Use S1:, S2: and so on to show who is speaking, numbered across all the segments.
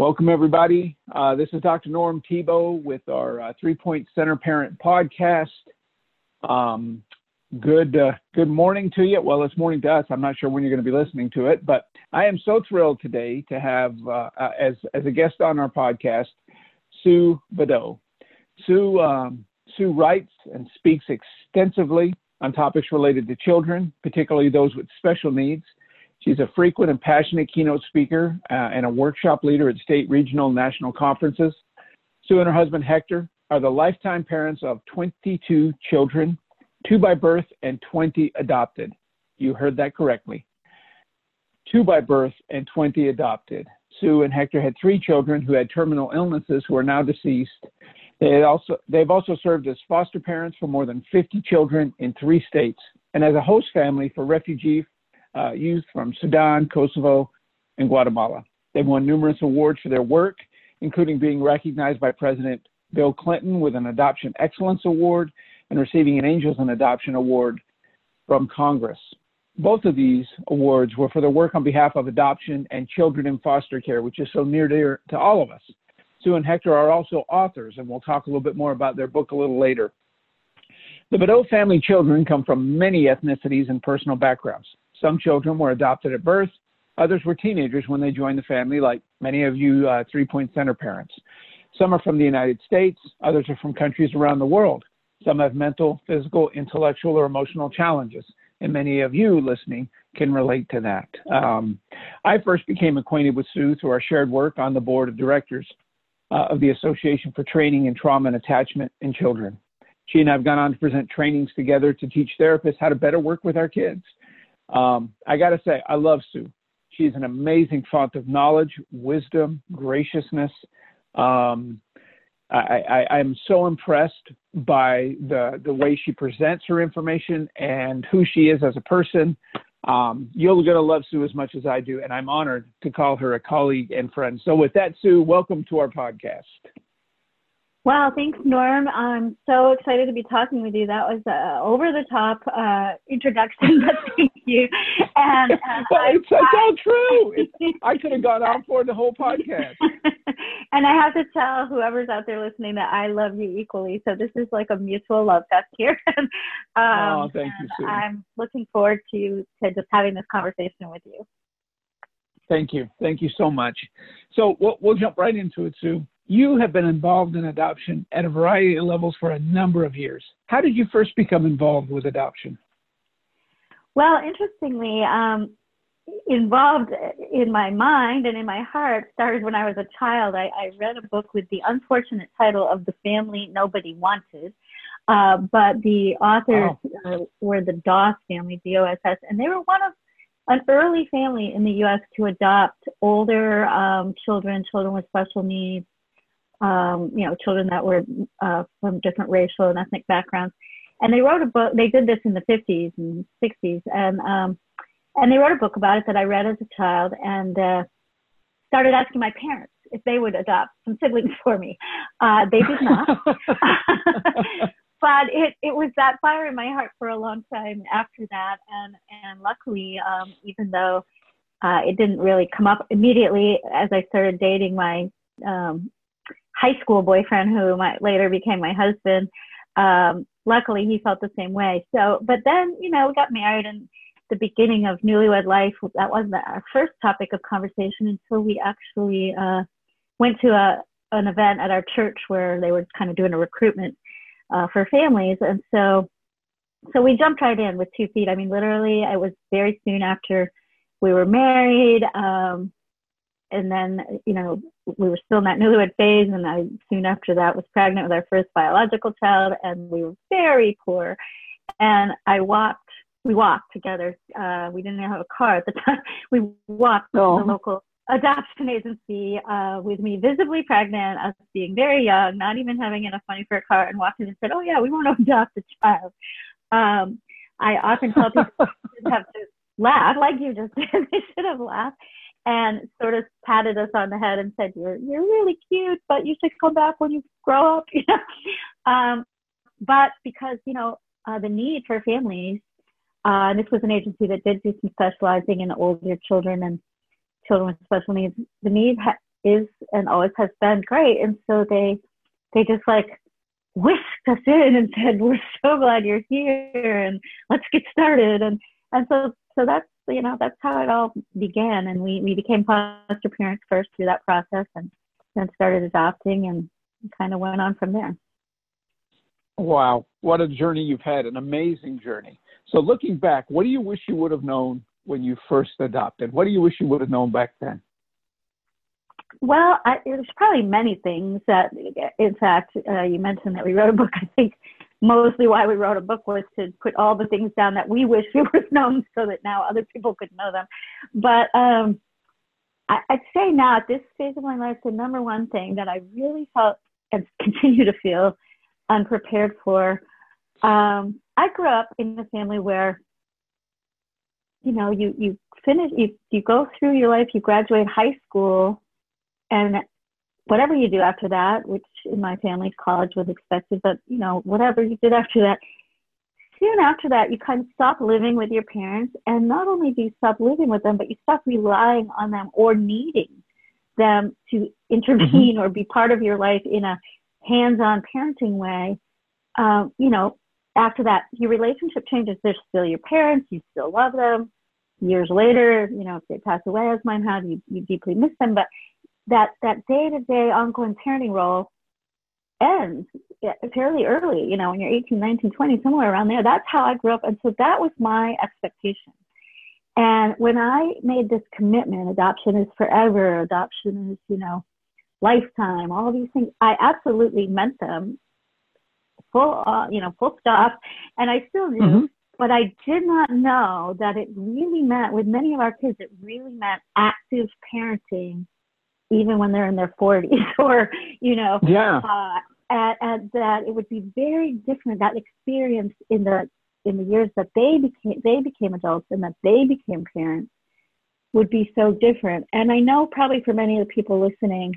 S1: Welcome, everybody. Uh, this is Dr. Norm Tebow with our uh, Three Point Center Parent Podcast. Um, good, uh, good morning to you. Well, it's morning to us. I'm not sure when you're going to be listening to it, but I am so thrilled today to have uh, uh, as as a guest on our podcast Sue Badeau. Sue um, Sue writes and speaks extensively on topics related to children, particularly those with special needs. She's a frequent and passionate keynote speaker uh, and a workshop leader at state, regional, and national conferences. Sue and her husband Hector are the lifetime parents of 22 children, two by birth and 20 adopted. You heard that correctly. Two by birth and 20 adopted. Sue and Hector had three children who had terminal illnesses who are now deceased. They also, they've also served as foster parents for more than 50 children in three states and as a host family for refugee uh, youth from Sudan, Kosovo, and Guatemala. They've won numerous awards for their work, including being recognized by President Bill Clinton with an Adoption Excellence Award and receiving an Angels in Adoption Award from Congress. Both of these awards were for their work on behalf of adoption and children in foster care, which is so near dear to all of us. Sue and Hector are also authors, and we'll talk a little bit more about their book a little later. The Badeau family children come from many ethnicities and personal backgrounds. Some children were adopted at birth, others were teenagers when they joined the family, like many of you uh, three point center parents. Some are from the United States, others are from countries around the world. Some have mental, physical, intellectual, or emotional challenges, and many of you listening can relate to that. Um, I first became acquainted with Sue through our shared work on the board of directors uh, of the Association for Training in Trauma and Attachment in Children. She and I have gone on to present trainings together to teach therapists how to better work with our kids. Um, I got to say, I love Sue. She's an amazing font of knowledge, wisdom, graciousness. Um, I, I, am so impressed by the the way she presents her information and who she is as a person. Um, you're to love Sue as much as I do, and I'm honored to call her a colleague and friend. So, with that, Sue, welcome to our podcast.
S2: Wow, thanks, Norm. I'm so excited to be talking with you. That was over the top uh, introduction. But thank you. And,
S1: uh, well, it's, it's all true. I could have gone on for the whole podcast.
S2: and I have to tell whoever's out there listening that I love you equally. So this is like a mutual love fest here. um,
S1: oh, thank you, Sue.
S2: I'm looking forward to to just having this conversation with you.
S1: Thank you. Thank you so much. So we'll, we'll jump right into it, Sue. You have been involved in adoption at a variety of levels for a number of years. How did you first become involved with adoption?
S2: Well, interestingly, um, involved in my mind and in my heart started when I was a child. I, I read a book with the unfortunate title of The Family Nobody Wanted. Uh, but the authors oh. uh, were the Doss family, D-O-S-S, and they were one of an early family in the U.S. to adopt older um, children, children with special needs, um, you know, children that were uh, from different racial and ethnic backgrounds. And they wrote a book. They did this in the 50s and 60s, and um, and they wrote a book about it that I read as a child, and uh, started asking my parents if they would adopt some siblings for me. Uh, they did not, but it it was that fire in my heart for a long time after that, and and luckily, um, even though uh, it didn't really come up immediately as I started dating my um, high school boyfriend who later became my husband. Um, luckily, he felt the same way. So, but then, you know, we got married and the beginning of newlywed life, that wasn't our first topic of conversation until we actually uh, went to a, an event at our church where they were kind of doing a recruitment uh, for families. And so, so we jumped right in with two feet. I mean, literally, it was very soon after we were married. Um, and then you know we were still in that newlywed phase and i soon after that was pregnant with our first biological child and we were very poor. And i walked we walked together. Uh, we didn't have a car at the time. We walked oh. to the local adoption agency uh, with me visibly pregnant us being very young not even having enough money for a car and walked in and said oh yeah we want to adopt a child. Um, i often tell people have to laugh like you just did. They should have laughed and sort of patted us on the head and said, "You're you're really cute, but you should come back when you grow up." You um, but because you know uh, the need for families, uh, and this was an agency that did do some specializing in older children and children with special needs. The need ha- is and always has been great. And so they they just like whisked us in and said, "We're so glad you're here, and let's get started." And and so so that's you know that's how it all began, and we we became foster parents first through that process, and then started adopting, and kind of went on from there.
S1: Wow, what a journey you've had! An amazing journey. So looking back, what do you wish you would have known when you first adopted? What do you wish you would have known back then?
S2: Well, I, there's probably many things that, in fact, uh, you mentioned that we wrote a book. I think mostly why we wrote a book was to put all the things down that we wish we would have known so that now other people could know them. But um, I, I'd say now at this stage of my life, the number one thing that I really felt and continue to feel unprepared for. Um, I grew up in a family where, you know, you you finish you you go through your life, you graduate high school, and whatever you do after that, which in my family college was expected, but you know, whatever you did after that, soon after that, you kind of stop living with your parents, and not only do you stop living with them, but you stop relying on them or needing them to intervene mm-hmm. or be part of your life in a hands-on parenting way. Um, you know, after that, your relationship changes. They're still your parents. You still love them. Years later, you know, if they pass away, as mine have, you, you deeply miss them. But that that day-to-day ongoing parenting role ends fairly early, you know, when you're 18, 19, 20, somewhere around there. That's how I grew up. And so that was my expectation. And when I made this commitment, adoption is forever, adoption is, you know, lifetime, all these things, I absolutely meant them full, uh, you know, full stop. And I still do. Mm-hmm. But I did not know that it really meant, with many of our kids, it really meant active parenting even when they're in their 40s or you know
S1: yeah.
S2: uh, and, and that it would be very different that experience in the in the years that they became they became adults and that they became parents would be so different. And i know probably for many of the people listening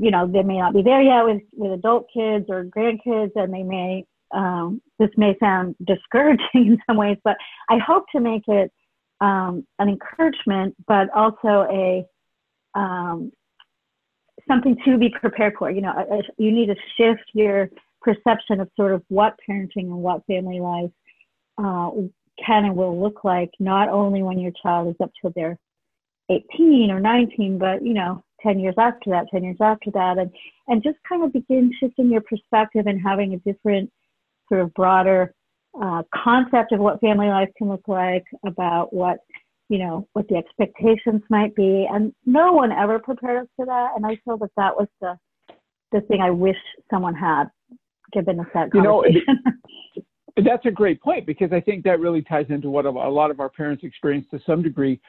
S2: you know they may not be there yet with with adult kids or grandkids and they may um, this may sound discouraging in some ways but i hope to make it um, an encouragement but also a um, something to be prepared for. You know, you need to shift your perception of sort of what parenting and what family life uh, can and will look like, not only when your child is up till they're 18 or 19, but you know, 10 years after that, 10 years after that, and and just kind of begin shifting your perspective and having a different sort of broader uh, concept of what family life can look like, about what you know, what the expectations might be. And no one ever prepared us for that. And I feel that that was the, the thing I wish someone had given us that
S1: You know, that's a great point because I think that really ties into what a lot of our parents experience to some degree.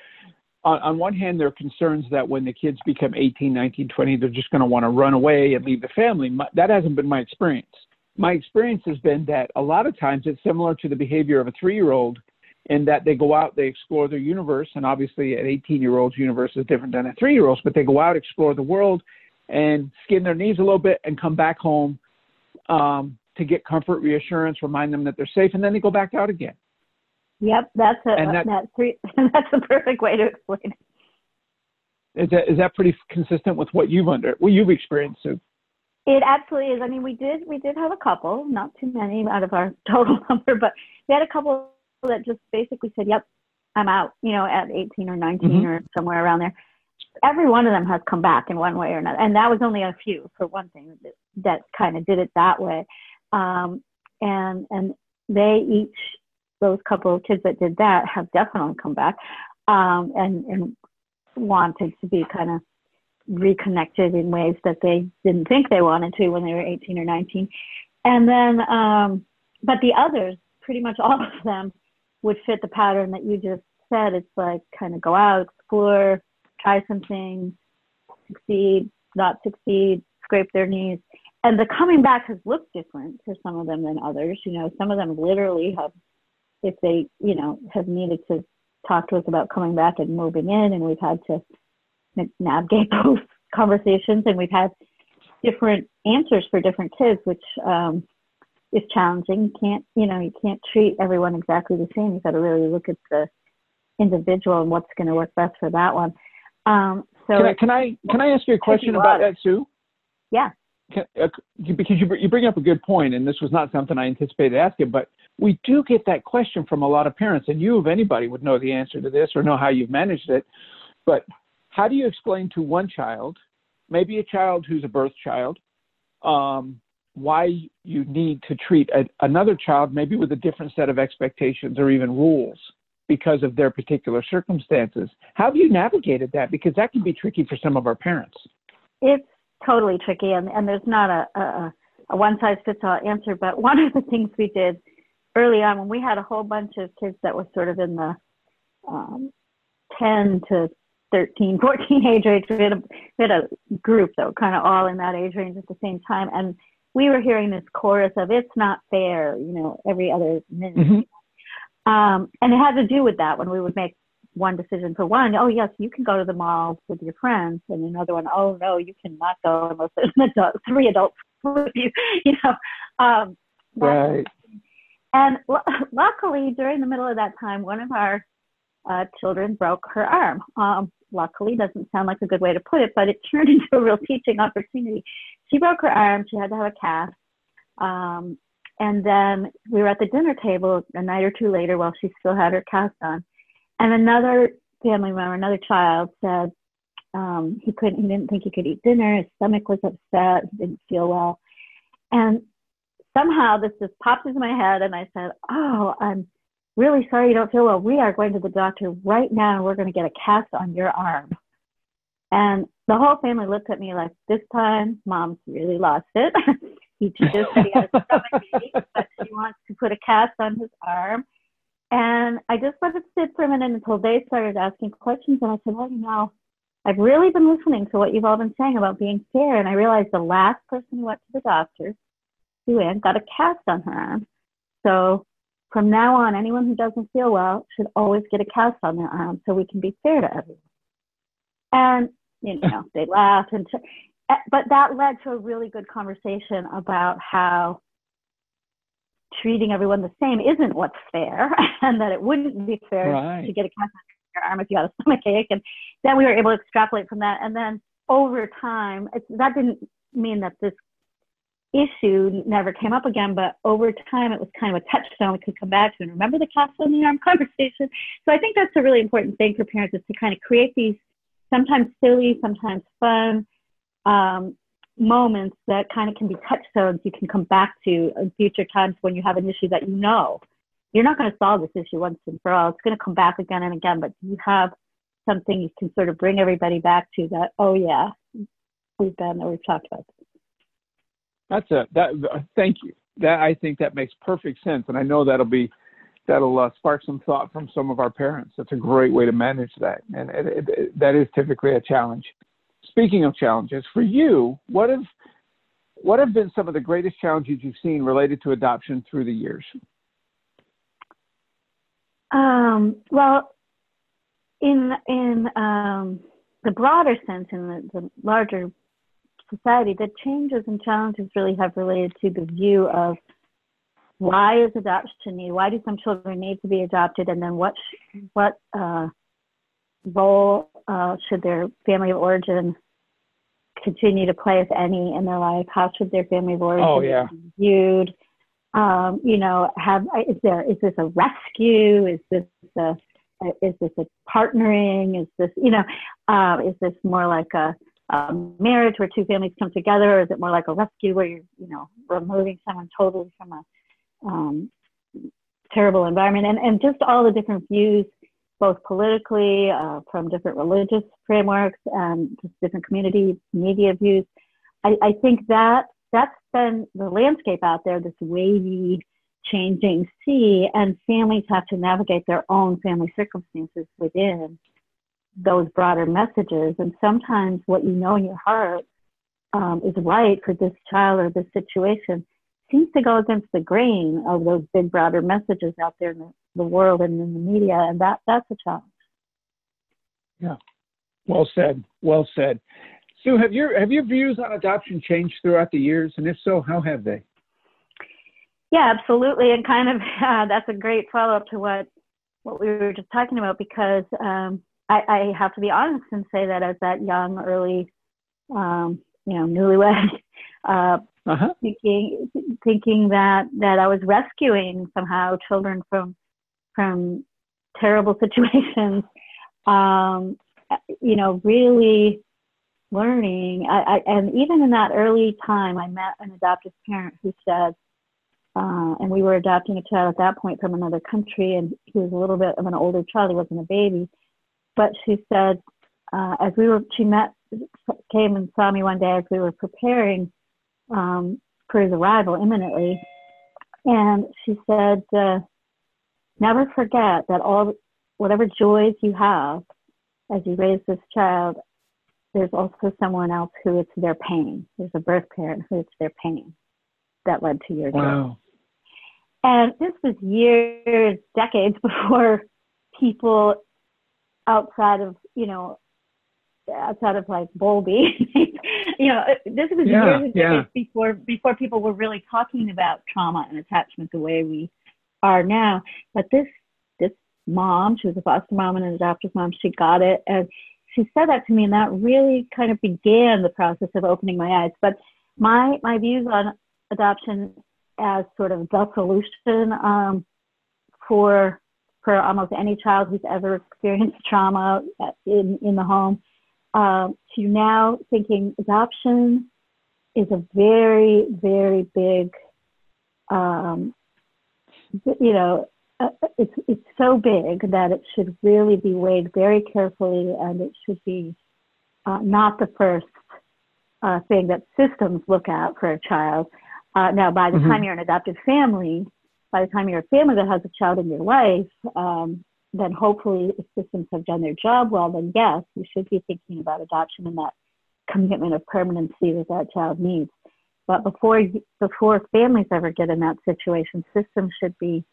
S1: On, on one hand, there are concerns that when the kids become 18, 19, 20, they're just going to want to run away and leave the family. My, that hasn't been my experience. My experience has been that a lot of times it's similar to the behavior of a three year old in that they go out, they explore their universe, and obviously an 18 year old's universe is different than a three year old's, but they go out, explore the world, and skin their knees a little bit and come back home um, to get comfort, reassurance, remind them that they're safe, and then they go back out again.
S2: Yep, that's a and that, that's, three, that's a perfect way to explain it.
S1: Is that is that pretty consistent with what you've under what you've experienced, Sue?
S2: It absolutely is. I mean, we did we did have a couple, not too many out of our total number, but we had a couple that just basically said, "Yep, I'm out," you know, at 18 or 19 mm-hmm. or somewhere around there. Every one of them has come back in one way or another, and that was only a few for one thing that, that kind of did it that way. Um, and and they each those couple of kids that did that have definitely come back um, and and wanted to be kind of reconnected in ways that they didn't think they wanted to when they were 18 or 19. And then, um, but the others, pretty much all of them, would fit the pattern that you just said. It's like kind of go out, explore, try some things, succeed, not succeed, scrape their knees. And the coming back has looked different for some of them than others. You know, some of them literally have, if they, you know, have needed to talk to us about coming back and moving in, and we've had to navigate those conversations, and we've had different answers for different kids, which um, is challenging. You can't, you know, you can't treat everyone exactly the same. You've got to really look at the individual and what's going to work best for that one. Um, So
S1: can I, can I can I ask you a question about that, Sue?
S2: Yeah.
S1: Can, uh, because you you bring up a good point, and this was not something I anticipated asking, but we do get that question from a lot of parents, and you, if anybody, would know the answer to this or know how you've managed it. But how do you explain to one child, maybe a child who's a birth child, um, why you need to treat a, another child maybe with a different set of expectations or even rules because of their particular circumstances. How have you navigated that? Because that can be tricky for some of our parents.
S2: It's totally tricky, and, and there's not a, a, a one size fits all answer. But one of the things we did early on when we had a whole bunch of kids that were sort of in the um, 10 to 13, 14 age range, we had, a, we had a group that were kind of all in that age range at the same time. And we were hearing this chorus of it's not fair, you know, every other minute. Mm-hmm. Um, and it had to do with that when we would make one decision for one, oh yes, you can go to the mall with your friends, and another one, oh no, you cannot go unless there's an adult, three adults with you, you know. Um,
S1: right.
S2: And l- luckily, during the middle of that time, one of our uh, children broke her arm. Um, luckily, doesn't sound like a good way to put it, but it turned into a real teaching opportunity. She broke her arm. She had to have a cast. Um, and then we were at the dinner table a night or two later while she still had her cast on. And another family member, another child said um, he couldn't, he didn't think he could eat dinner. His stomach was upset. He didn't feel well. And somehow this just popped into my head. And I said, Oh, I'm really sorry you don't feel well. We are going to the doctor right now and we're going to get a cast on your arm. And the whole family looked at me like, this time mom's really lost it. he just he had a stomach ache, but she wants to put a cast on his arm. And I just let it sit for a minute until they started asking questions. And I said, well, you know, I've really been listening to what you've all been saying about being fair. And I realized the last person who went to the doctor, who went, got a cast on her arm. So from now on, anyone who doesn't feel well should always get a cast on their arm so we can be fair to everyone. And, you know, they laughed. And, eh, but that led to a really good conversation about how treating everyone the same isn't what's fair and that it wouldn't be fair right. to get a cast on your arm if you had a stomach ache. And then we were able to extrapolate from that. And then over time, that didn't mean that this issue never came up again, but over time it was kind of a touchstone we could come back to and remember the cast on the arm conversation. So I think that's a really important thing for parents is to kind of create these sometimes silly, sometimes fun um, moments that kind of can be touchstones you can come back to in future times when you have an issue that you know you're not going to solve this issue once and for all. It's going to come back again and again, but you have something you can sort of bring everybody back to that, oh yeah, we've been there, we've talked about this.
S1: That's a that. Thank you. That I think that makes perfect sense, and I know that'll be that'll uh, spark some thought from some of our parents. That's a great way to manage that, and it, it, it, that is typically a challenge. Speaking of challenges, for you, what have what have been some of the greatest challenges you've seen related to adoption through the years?
S2: Um, well, in in um, the broader sense, in the, the larger society, the changes and challenges really have related to the view of why is adoption needed? Why do some children need to be adopted? And then what what uh, role uh, should their family of origin continue to play, if any, in their life? How should their family of origin
S1: oh, yeah.
S2: be viewed? Um, you know, have is there is this a rescue? Is this a is this a partnering? Is this you know uh, is this more like a marriage where two families come together, or is it more like a rescue where you're, you know, removing someone totally from a um, terrible environment, and and just all the different views, both politically, uh, from different religious frameworks, and just different community media views. I, I think that that's been the landscape out there, this wavy, changing sea, and families have to navigate their own family circumstances within those broader messages. And sometimes what you know in your heart um, is right for this child or this situation seems to go against the grain of those big, broader messages out there in the, the world and in the media. And that, that's a challenge.
S1: Yeah. Well said. Well said. Sue, have your have your views on adoption changed throughout the years, and if so, how have they?
S2: Yeah, absolutely, and kind of uh, that's a great follow up to what what we were just talking about because um, I, I have to be honest and say that as that young, early, um, you know, newlywed, uh, uh-huh. thinking thinking that that I was rescuing somehow children from from terrible situations. Um, you know, really learning. I, I, and even in that early time, I met an adoptive parent who said, uh, and we were adopting a child at that point from another country, and he was a little bit of an older child. He wasn't a baby, but she said, uh, as we were, she met, came and saw me one day as we were preparing um, for his arrival imminently, and she said, uh, "Never forget that all, whatever joys you have as you raise this child, there's also someone else who it's their pain. There's a birth parent who it's their pain that led to your wow. joy." And this was years, decades before people outside of, you know, outside of like Bowlby, you know, this was yeah, years yeah. before before people were really talking about trauma and attachment the way we are now. But this this mom, she was a foster mom and an adoptive mom, she got it and she said that to me and that really kind of began the process of opening my eyes. But my my views on adoption as sort of the solution um, for for almost any child who's ever experienced trauma in in the home um, to now thinking adoption is a very very big um, you know uh, it's it's so big that it should really be weighed very carefully and it should be uh, not the first uh, thing that systems look at for a child uh, now, by the mm-hmm. time you're an adopted family, by the time you're a family that has a child in your life, um, then hopefully if systems have done their job well, then yes, you should be thinking about adoption and that commitment of permanency that that child needs. But before before families ever get in that situation, systems should be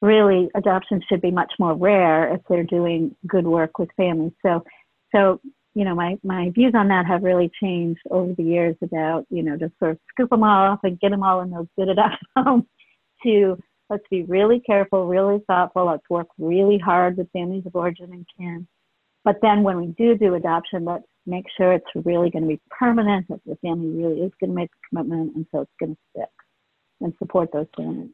S2: really adoption should be much more rare if they're doing good work with families. So so you know, my, my views on that have really changed over the years about, you know, just sort of scoop them all off and get them all in those good enough homes to let's be really careful, really thoughtful. Let's work really hard with families of origin and kin. But then when we do do adoption, let's make sure it's really going to be permanent, that the family really is going to make a commitment, and so it's going to stick and support those families.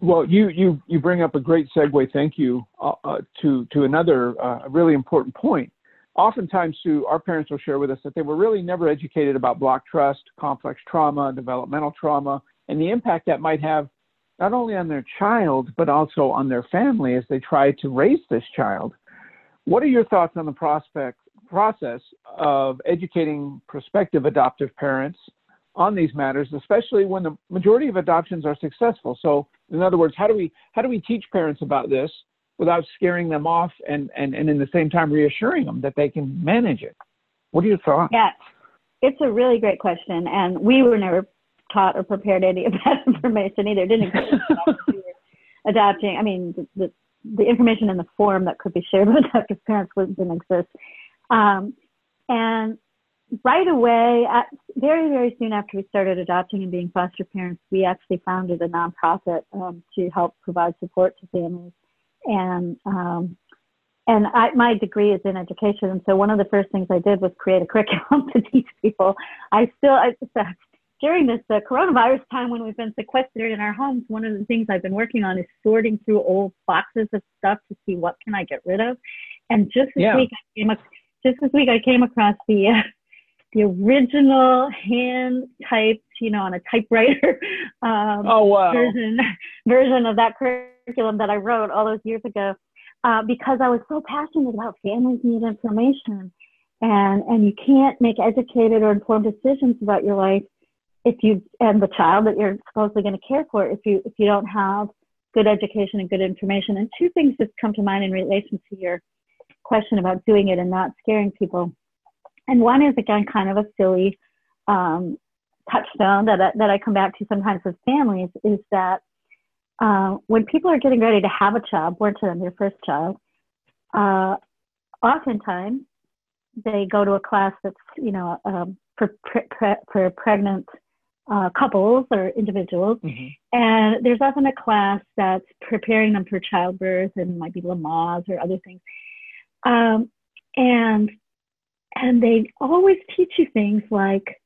S1: Well, you you you bring up a great segue. Thank you uh, uh, to to another uh, really important point oftentimes too, our parents will share with us that they were really never educated about blocked trust, complex trauma, developmental trauma, and the impact that might have not only on their child, but also on their family as they try to raise this child. What are your thoughts on the prospect process of educating prospective adoptive parents on these matters, especially when the majority of adoptions are successful? So, in other words, how do we how do we teach parents about this without scaring them off and, and, and in the same time reassuring them that they can manage it? What are your thoughts?
S2: Yeah, it's a really great question. And we were never taught or prepared any of that information either. Didn't exist adapting. I mean, the, the, the, information in the form that could be shared with adoptive parents didn't exist. Um, and right away, at, very, very soon after we started adopting and being foster parents, we actually founded a nonprofit um, to help provide support to families and um, and I, my degree is in education, and so one of the first things I did was create a curriculum to teach people. I still I, during this uh, coronavirus time when we've been sequestered in our homes, one of the things I've been working on is sorting through old boxes of stuff to see what can I get rid of. And just this yeah. week, I came up, just this week I came across the uh, the original hand typed, you know, on a typewriter um,
S1: oh, wow.
S2: version version of that curriculum that I wrote all those years ago, uh, because I was so passionate about families need information, and and you can't make educated or informed decisions about your life if you and the child that you're supposedly going to care for if you if you don't have good education and good information. And two things just come to mind in relation to your question about doing it and not scaring people. And one is again kind of a silly um, touchstone that I, that I come back to sometimes with families is that uh, when people are getting ready to have a child, born to them their first child, uh, oftentimes they go to a class that's you know um, for pre- for pregnant uh, couples or individuals, mm-hmm. and there's often a class that's preparing them for childbirth and might be Lamaze or other things. Um, and and they always teach you things like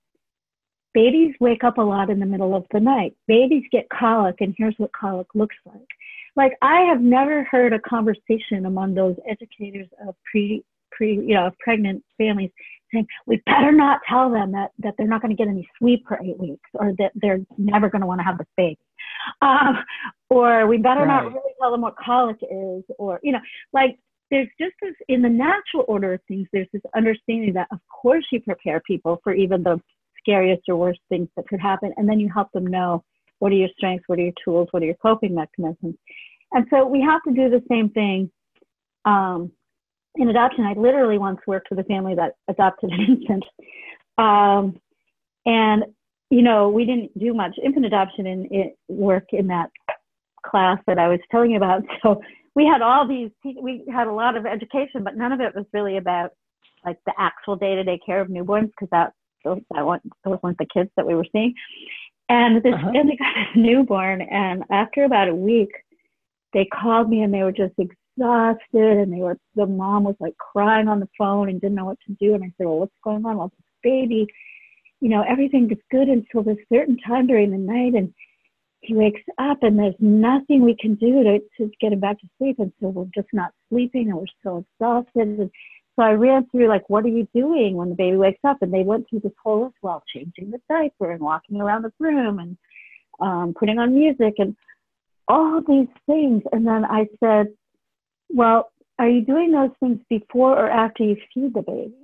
S2: babies wake up a lot in the middle of the night. Babies get colic, and here's what colic looks like. Like I have never heard a conversation among those educators of pre pre you know of pregnant families saying we better not tell them that that they're not going to get any sleep for eight weeks or that they're never going to want to have this baby um, or we better right. not really tell them what colic is or you know like there's just this in the natural order of things there's this understanding that of course you prepare people for even the scariest or worst things that could happen and then you help them know what are your strengths what are your tools what are your coping mechanisms and so we have to do the same thing um, in adoption, I literally once worked with a family that adopted an infant. Um, and, you know, we didn't do much infant adoption in, in work in that class that I was telling you about. So we had all these, we had a lot of education, but none of it was really about like the actual day to day care of newborns because that, those, that weren't, those weren't the kids that we were seeing. And this uh-huh. family got a newborn, and after about a week, they called me and they were just exhausted and they were the mom was like crying on the phone and didn't know what to do and I said, Well, what's going on? Well, this baby, you know, everything is good until this certain time during the night and he wakes up and there's nothing we can do to, to get him back to sleep and so we're just not sleeping and we're so exhausted and so I ran through like, what are you doing when the baby wakes up? And they went through this whole as well, changing the diaper and walking around the room and um, putting on music and all these things. And then I said, well, are you doing those things before or after you feed the baby?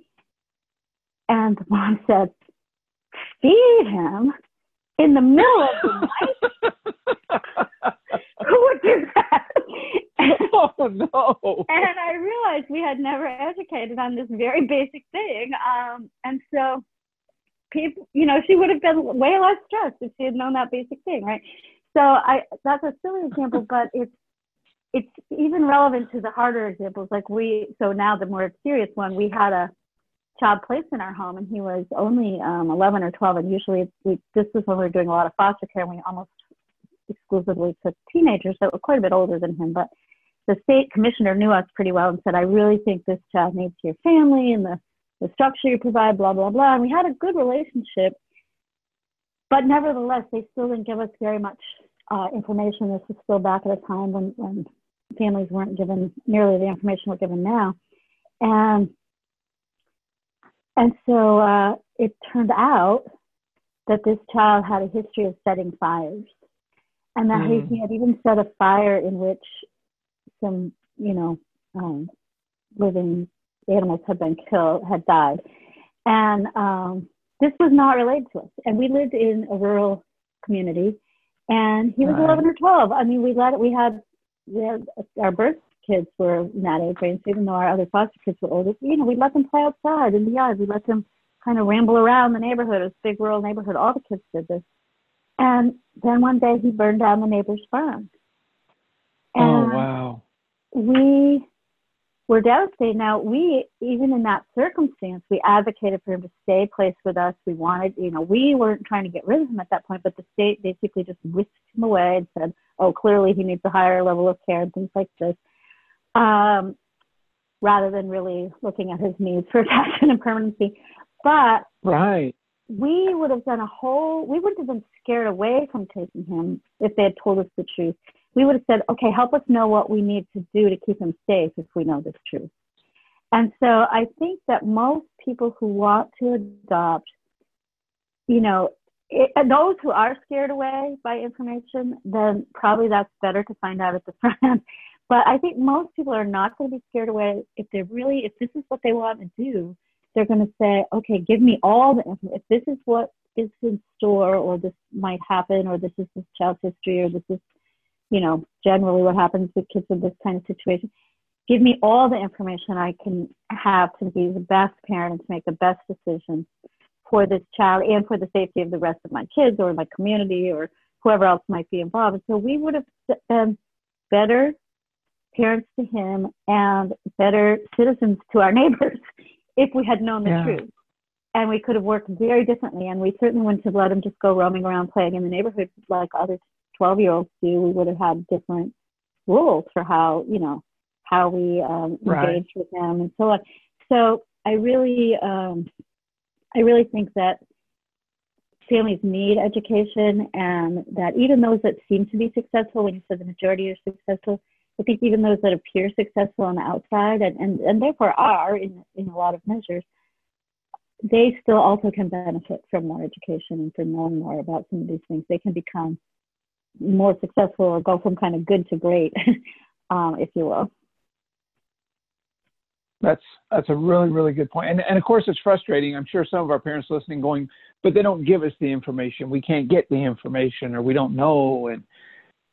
S2: And the mom said, feed him in the middle of the night? Who would do that?
S1: oh no.
S2: And I realized we had never educated on this very basic thing. Um, and so people, you know, she would have been way less stressed if she had known that basic thing, right? So I that's a silly example, but it's it's even relevant to the harder examples. Like we, so now the more serious one, we had a child placed in our home, and he was only um, 11 or 12. And usually, we, this was when we were doing a lot of foster care, and we almost exclusively took teenagers that were quite a bit older than him. But the state commissioner knew us pretty well and said, "I really think this child needs your family and the the structure you provide, blah blah blah." And we had a good relationship, but nevertheless, they still didn't give us very much uh, information. This was still back at a time when, when families weren't given nearly the information we're given now. And and so uh, it turned out that this child had a history of setting fires, and that mm. he had even set a fire in which some, you know, um, living animals had been killed, had died, and um, this was not related to us. And we lived in a rural community, and he was right. 11 or 12. I mean, we let we had we had our birth kids were in that age range, even though our other foster kids were older. You know, we let them play outside in the yard. We let them kind of ramble around the neighborhood. It was a big rural neighborhood. All the kids did this. And then one day he burned down the neighbor's farm.
S1: Oh, and oh wow!
S2: We were devastated. Now, we, even in that circumstance, we advocated for him to stay placed with us. We wanted, you know, we weren't trying to get rid of him at that point, but the state basically just whisked him away and said, oh, clearly he needs a higher level of care and things like this, um, rather than really looking at his needs for attachment and permanency. But
S1: right.
S2: we would have done a whole, we wouldn't have been scared away from taking him if they had told us the truth we would have said, okay, help us know what we need to do to keep him safe if we know this truth. And so I think that most people who want to adopt, you know, it, those who are scared away by information, then probably that's better to find out at the front end. But I think most people are not going to be scared away if they're really, if this is what they want to do, they're going to say, okay, give me all the information. If this is what is in store, or this might happen, or this is this child's history, or this is you know, generally what happens with kids in this kind of situation. Give me all the information I can have to be the best parent and to make the best decisions for this child and for the safety of the rest of my kids or my community or whoever else might be involved. so we would have been better parents to him and better citizens to our neighbors if we had known the yeah. truth. And we could have worked very differently. And we certainly wouldn't have let him just go roaming around playing in the neighborhood like other 12 year olds do, we would have had different rules for how, you know, how we um,
S1: Right.
S2: engage with them, and so on. So I really, um, I really think that families need education, and that even those that seem to be successful, when you said the majority are successful, I think even those that appear successful on the outside, and and, and therefore are in in a lot of measures, they still also can benefit from more education and from knowing more about some of these things. They can become more successful or go from kind of good to great, um, if you will.
S1: That's that's a really really good. And and of course it's frustrating. I'm sure some of our parents listening going, but they don't give us the information. We can't get the information, or we don't know, and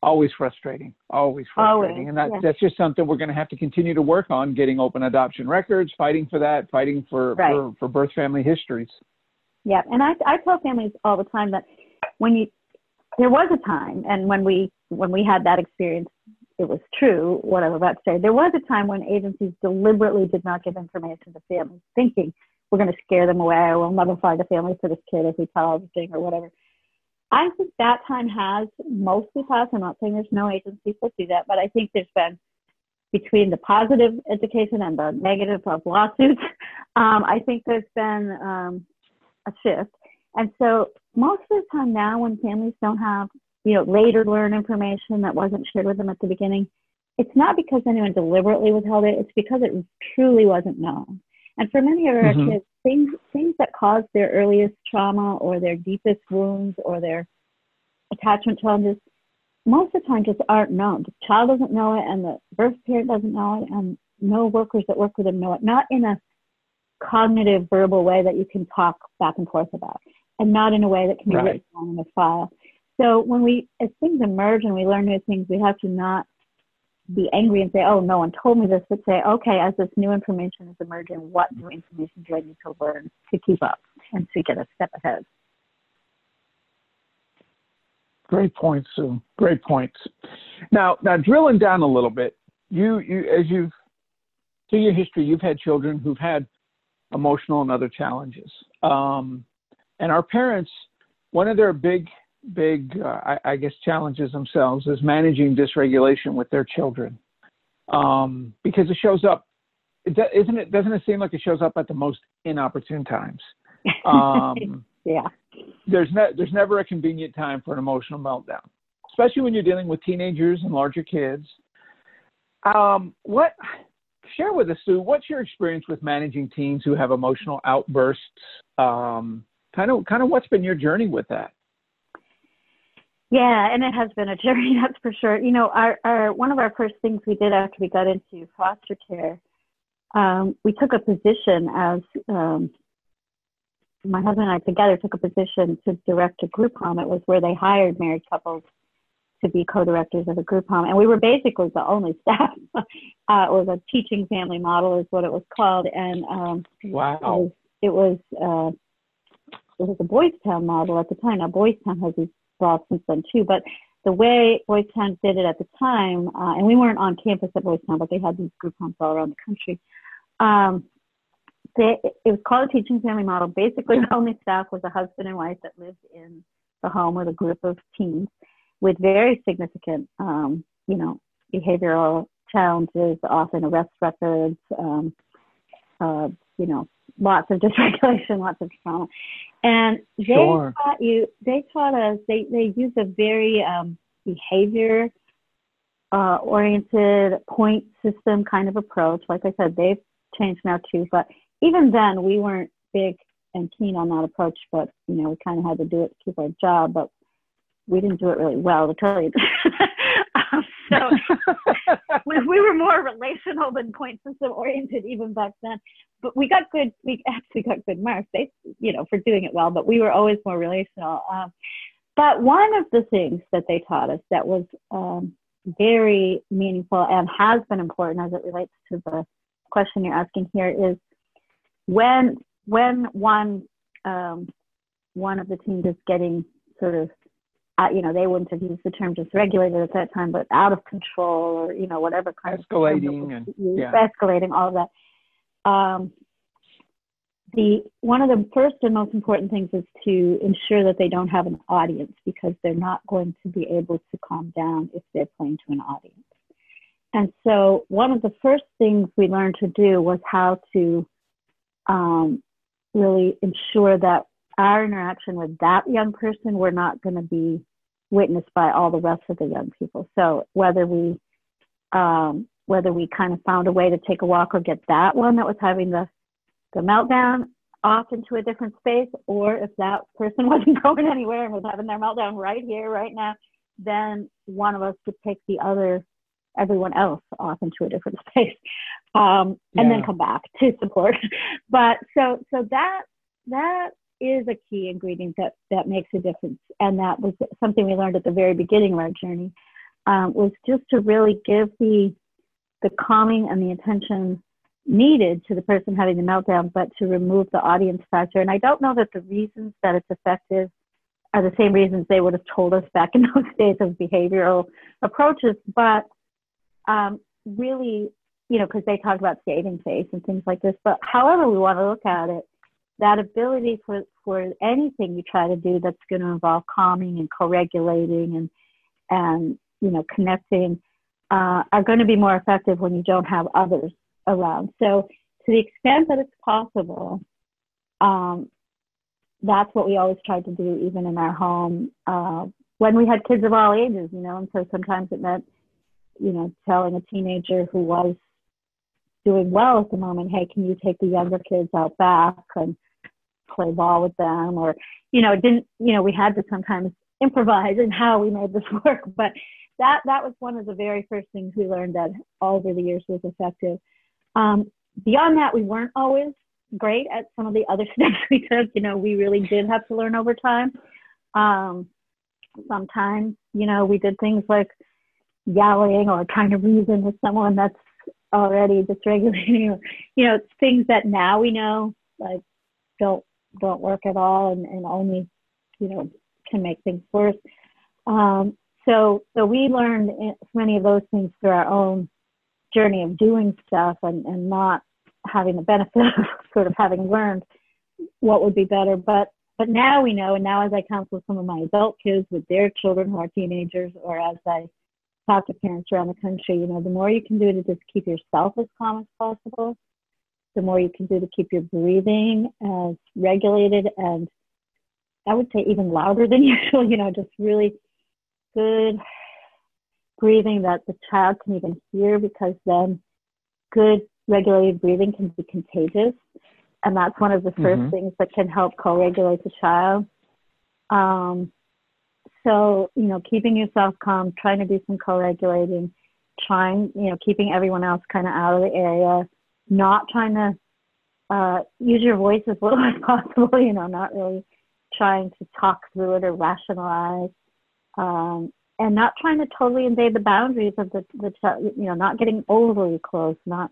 S1: always frustrating. Always frustrating.
S2: Always,
S1: and that
S2: yeah.
S1: that's just something we're going to have to continue to work on. Getting open adoption records, fighting for that, fighting for
S2: Right.
S1: for, for birth family histories.
S2: Yeah, and I I tell families all the time that when you there was a time, and when we when we had that experience, it was true. What I'm about to say, there was a time when agencies deliberately did not give information to families, thinking we're going to scare them away, or we'll never a family for this kid if we tell everything or whatever. I think that time has mostly passed. I'm not saying there's no agencies that do that, but I think there's been between the positive education and the negative of lawsuits. Um, I think there's been um, a shift. And so most of the time now when families don't have, you know, later learn information that wasn't shared with them at the beginning, it's not because anyone deliberately withheld it, it's because it truly wasn't known. And for many of our
S1: Mhm.
S2: kids, things things that caused their earliest trauma or their deepest wounds or their attachment challenges, most of the time just aren't known. The child doesn't know it and the birth parent doesn't know it and no workers that work with them know it. Not in a cognitive verbal way that you can talk back and forth about and not in a way that can be
S1: Right.
S2: written down in a file. So when we, as things emerge and we learn new things, we have to not be angry and say, "Oh, no one told me this," but say, "Okay, as this new information is emerging, what new information do I need to learn to keep up and to get a step ahead?"
S1: Great points, Sue. Great points. Now, now drilling down a little bit, you, you, as you've, through your history, you've had children who've had emotional and other challenges. Um, and our parents, one of their big, big, uh, I, I guess, challenges themselves is managing dysregulation with their children. Um, because it shows up, isn't it, doesn't it seem like it shows up at the most inopportune times? Um,
S2: yeah.
S1: there's ne- there's never a convenient time for an emotional meltdown, especially when you're dealing with teenagers and larger kids. Um, what share with us, Sue? What's your experience with managing teens who have emotional outbursts? Um, kind of kind of what's been your journey with that?
S2: Yeah, and it has been a journey, that's for sure. You know, our, our one of our first things we did after we got into foster care, um, we took a position as um, my husband and I together took a position to direct a group home. It was where they hired married couples to be co-directors of a group home, and we were basically the only staff. uh, it was a teaching family model, is what it was called, and um, it
S1: Wow.
S2: was it was uh, it was a Boys Town model at the time. Now Boys Town has evolved since then too, but the way Boys Town did it at the time, uh, and we weren't on campus at Boys Town, but they had these group homes all around the country. Um, they, it was called a teaching family model. Basically, the only staff was a husband and wife that lived in the home with a group of teens with very significant, um, you know, behavioral challenges, often arrest records, um, uh, you know, lots of dysregulation, lots of trauma. And they
S1: Sure.
S2: taught you, they taught us, they, they use a very um, behavior uh, oriented point system kind of approach. Like I said, they've changed now too, but even then we weren't big and keen on that approach, but you know, we kind of had to do it to keep our job, but we didn't do it really well to tell you. so we, we were more relational than point system oriented even back then. But we got good. We actually got good marks, they, you know, for doing it well. But we were always more relational. Um, but one of the things that they taught us that was um, very meaningful and has been important as it relates to the question you're asking here is when when one um, one of the teams is getting sort of uh, you know, they wouldn't have used the term dysregulated at that time, but out of control or, you know, whatever kind
S1: Escalating
S2: of term
S1: and-
S2: that was used,
S1: yeah.
S2: escalating, all of that. Um, the one of the first and most important things is to ensure that they don't have an audience because they're not going to be able to calm down if they're playing to an audience. and so one of the first things we learned to do was how to um, really ensure that our interaction with that young person were not going to be witnessed by all the rest of the young people. So whether we um, whether we kind of found a way to take a walk or get that one that was having the the meltdown off into a different space, or if that person wasn't going anywhere and was having their meltdown right here, right now, then one of us could take the other everyone else off into a different space um, and yeah. then come back to support but so so that that is a key ingredient that that makes a difference and that was something we learned at the very beginning of our journey um, was just to really give the the calming and the attention needed to the person having the meltdown but to remove the audience factor and i don't know that the reasons that it's effective are the same reasons they would have told us back in those days of behavioral approaches but um, really, you know, because they talk about saving face and things like this. But however we want to look at it, that ability for, for anything you try to do that's going to involve calming and co-regulating and, and, you know, connecting uh, are going to be more effective when you don't have others around. So to the extent that it's possible, um, that's what we always tried to do, even in our home. Uh, when we had kids of all ages, you know, and so sometimes it meant you know, telling a teenager who was doing well at the moment, hey, can you take the younger kids out back and play ball with them? Or, you know, it didn't, you know, we had to sometimes improvise in how we made this work. But that that was one of the very first things we learned that all over the years was effective. Um, beyond that, we weren't always great at some of the other steps we took. You know, we really did have to learn over time. Um, sometimes, you know, we did things like yelling or trying to reason with someone that's already dysregulating or you know things that now we know like don't don't work at all and, and only you know can make things worse. Um, so so we learned many of those things through our own journey of doing stuff and, and not having the benefit of sort of having learned what would be better. But but now we know and now as i counsel some of my adult kids with their children who are teenagers or as i talk to parents around the country, you know, the more you can do to just keep yourself as calm as possible, the more you can do to keep your breathing as regulated and I would say even louder than usual, you know, just really good breathing that the child can even hear because then good regulated breathing can be contagious. And that's one of the 1st mm-hmm. things that can help co regulate the child. Um, so, you know, keeping yourself calm, trying to do some co-regulating, trying, you know, keeping everyone else kind of out of the area, not trying to uh, use your voice as little as possible, you know, not really trying to talk through it or rationalize, um, and not trying to totally invade the boundaries of the, the, you know, not getting overly close, not,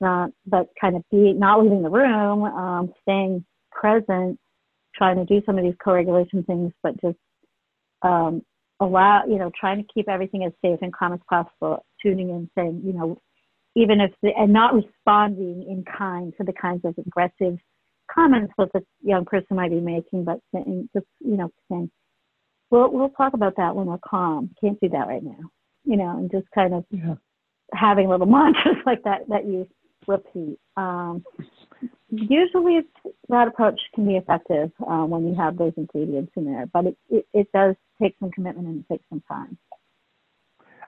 S2: not, but kind of be, not leaving the room, um, staying present, trying to do some of these co-regulation things, but just um, allow, you know, trying to keep everything as safe and calm as possible, tuning in, saying, you know, even if, the, and not responding in kind to the kinds of aggressive comments that the young person might be making, but saying, just, you know, saying, we'll, we'll talk about that when we're calm. Can't do that right now, you know, and just kind of yeah. having little mantras like that that you repeat. Um, usually that approach can be effective uh, when you have those ingredients in there, but it, it, it does take some commitment and it takes some time.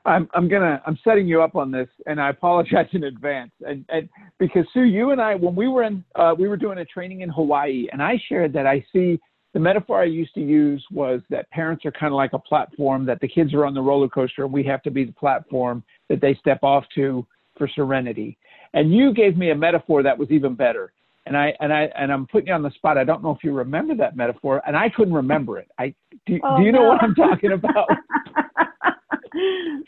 S1: I'm I'm gonna I'm setting you up on this, and I apologize in advance. And, and because Sue, you and I, when we were in, uh, we were doing a training in Hawaii, and I shared that I see the metaphor I used to use was that parents are kind of like a platform that the kids are on the roller coaster, and we have to be the platform that they step off to for serenity. And you gave me a metaphor that was even better and I and I and I'm putting you on the spot. I don't know if you remember that metaphor, and I couldn't remember it. I do,
S2: oh,
S1: do you
S2: no.
S1: know what I'm talking about?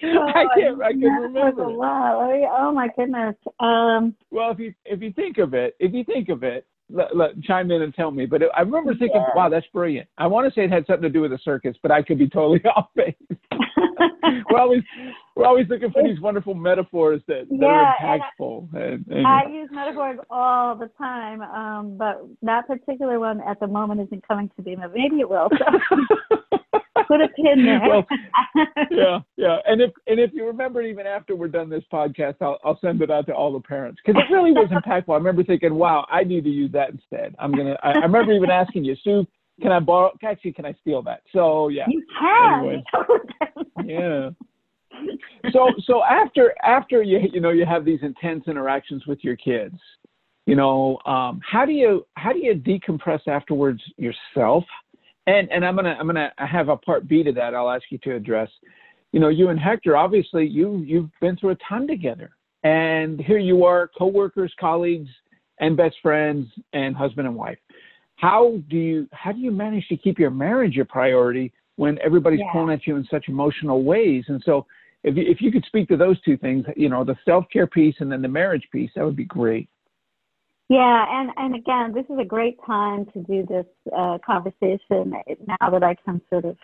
S1: oh, I can't. I can remember.
S2: A lot. Oh my goodness. Um,
S1: well, if you if you think of it, if you think of it, let, let, chime in and tell me. But I remember thinking, yeah. wow, that's brilliant. I want to say it had something to do with a circus, but I could be totally off base. we're always we're always looking for these wonderful metaphors that, that yeah, are impactful. And, and,
S2: I use metaphors all the time, um, but that particular one at the moment isn't coming to me. Maybe it will. So. Put a pin there. well,
S1: yeah, yeah. And if and if you remember, even after we're done this podcast, I'll I'll send it out to all the parents because it really was impactful. I remember thinking, wow, I need to use that instead. I'm gonna. I, I remember even asking you, Sue, can I borrow? Actually, can I steal that? So yeah.
S2: You can.
S1: Yeah. So so after after you you know you have these intense interactions with your kids, you know, um, how do you how do you decompress afterwards yourself? And and I'm gonna I'm gonna have a part B to that. I'll ask you to address. You know, you and Hector, obviously, you you've been through a ton together, and here you are, coworkers, colleagues, and best friends, and husband and wife. How do you how do you manage to keep your marriage a priority when everybody's yeah. pulling at you in such emotional ways? And so, if you, if you could speak to those two things, you know, the self care piece and then the marriage piece, that would be great.
S2: Yeah, and, and again, this is a great time to do this uh, conversation now that I can sort of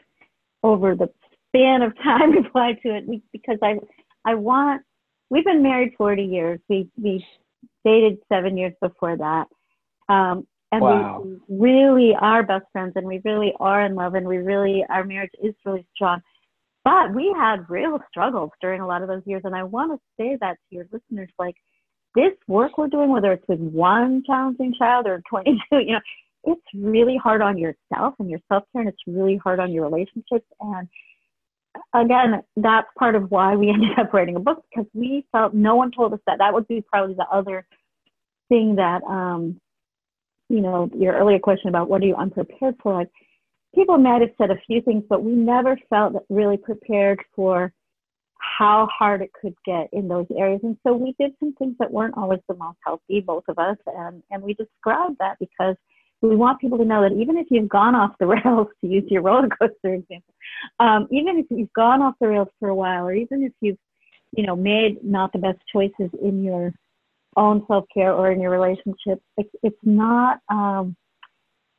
S2: over the span of time reply to it because I I want we've been married 40 years. We we dated seven years before that, um, and wow. we really are best friends, and we really are in love, and we really our marriage is really strong. But we had real struggles during a lot of those years, and I want to say that to your listeners, like this work we're doing, whether it's with one challenging child or 22, you know, it's really hard on yourself and your self care, and it's really hard on your relationships. And again, that's part of why we ended up writing a book because we felt no one told us that. That would be probably the other thing that, um, you know, your earlier question about what are you unprepared for? Like, people might have said a few things, but we never felt really prepared for how hard it could get in those areas. And so we did some things that weren't always the most healthy, both of us, and, and we described that because we want people to know that even if you've gone off the rails, to use your roller coaster example, um, even if you've gone off the rails for a while, or even if you've, you know, made not the best choices in your own self care or in your relationship, it's, it's not, um,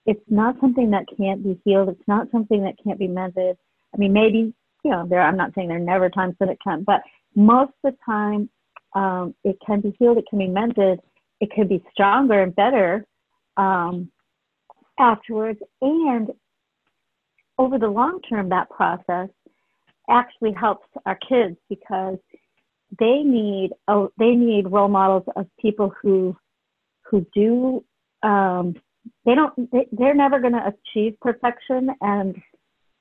S2: it's not something that can't be healed. It's not something that can't be mended. I mean, maybe you know, there I'm not saying there are never times that it can, but most of the time um, it can be healed, it can be mended, it can be stronger and better um, afterwards. And over the long term, that process actually helps our kids because they need oh, they need role models of people who who do um, they don't they, they're never going to achieve perfection and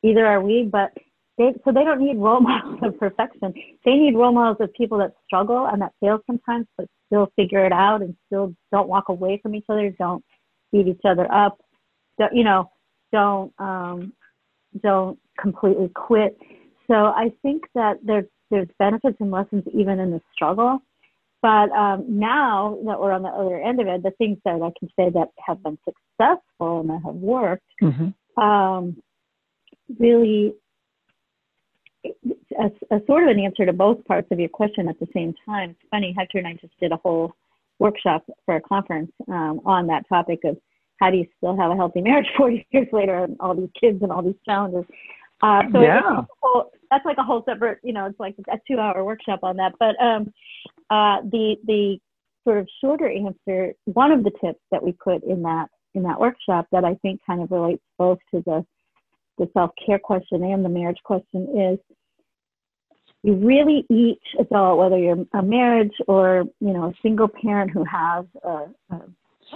S2: either are we but they, so they don't need role models of perfection. They need role models of people that struggle and that fail sometimes, but still figure it out and still don't walk away from each other, don't beat each other up, don't, you know, don't um, don't completely quit. So I think that there's there's benefits and lessons even in the struggle. But um, now that we're on the other end of it, the things that I can say that have been successful and that have worked mm-hmm. um, really a, a, sort of an answer to both parts of your question at the same time. It's funny, Hector and I just did a whole workshop for a conference um, on that topic of how do you still have a healthy marriage 40 years later and all these kids and all these challenges. Uh, so
S1: yeah.
S2: Whole, that's like a whole separate, you know, it's like a two hour workshop on that. But um, uh, the, the sort of shorter answer, one of the tips that we put in that, in that workshop that I think kind of relates both to the the self care question and the marriage question is you really each adult, whether you're a marriage or you know a single parent who has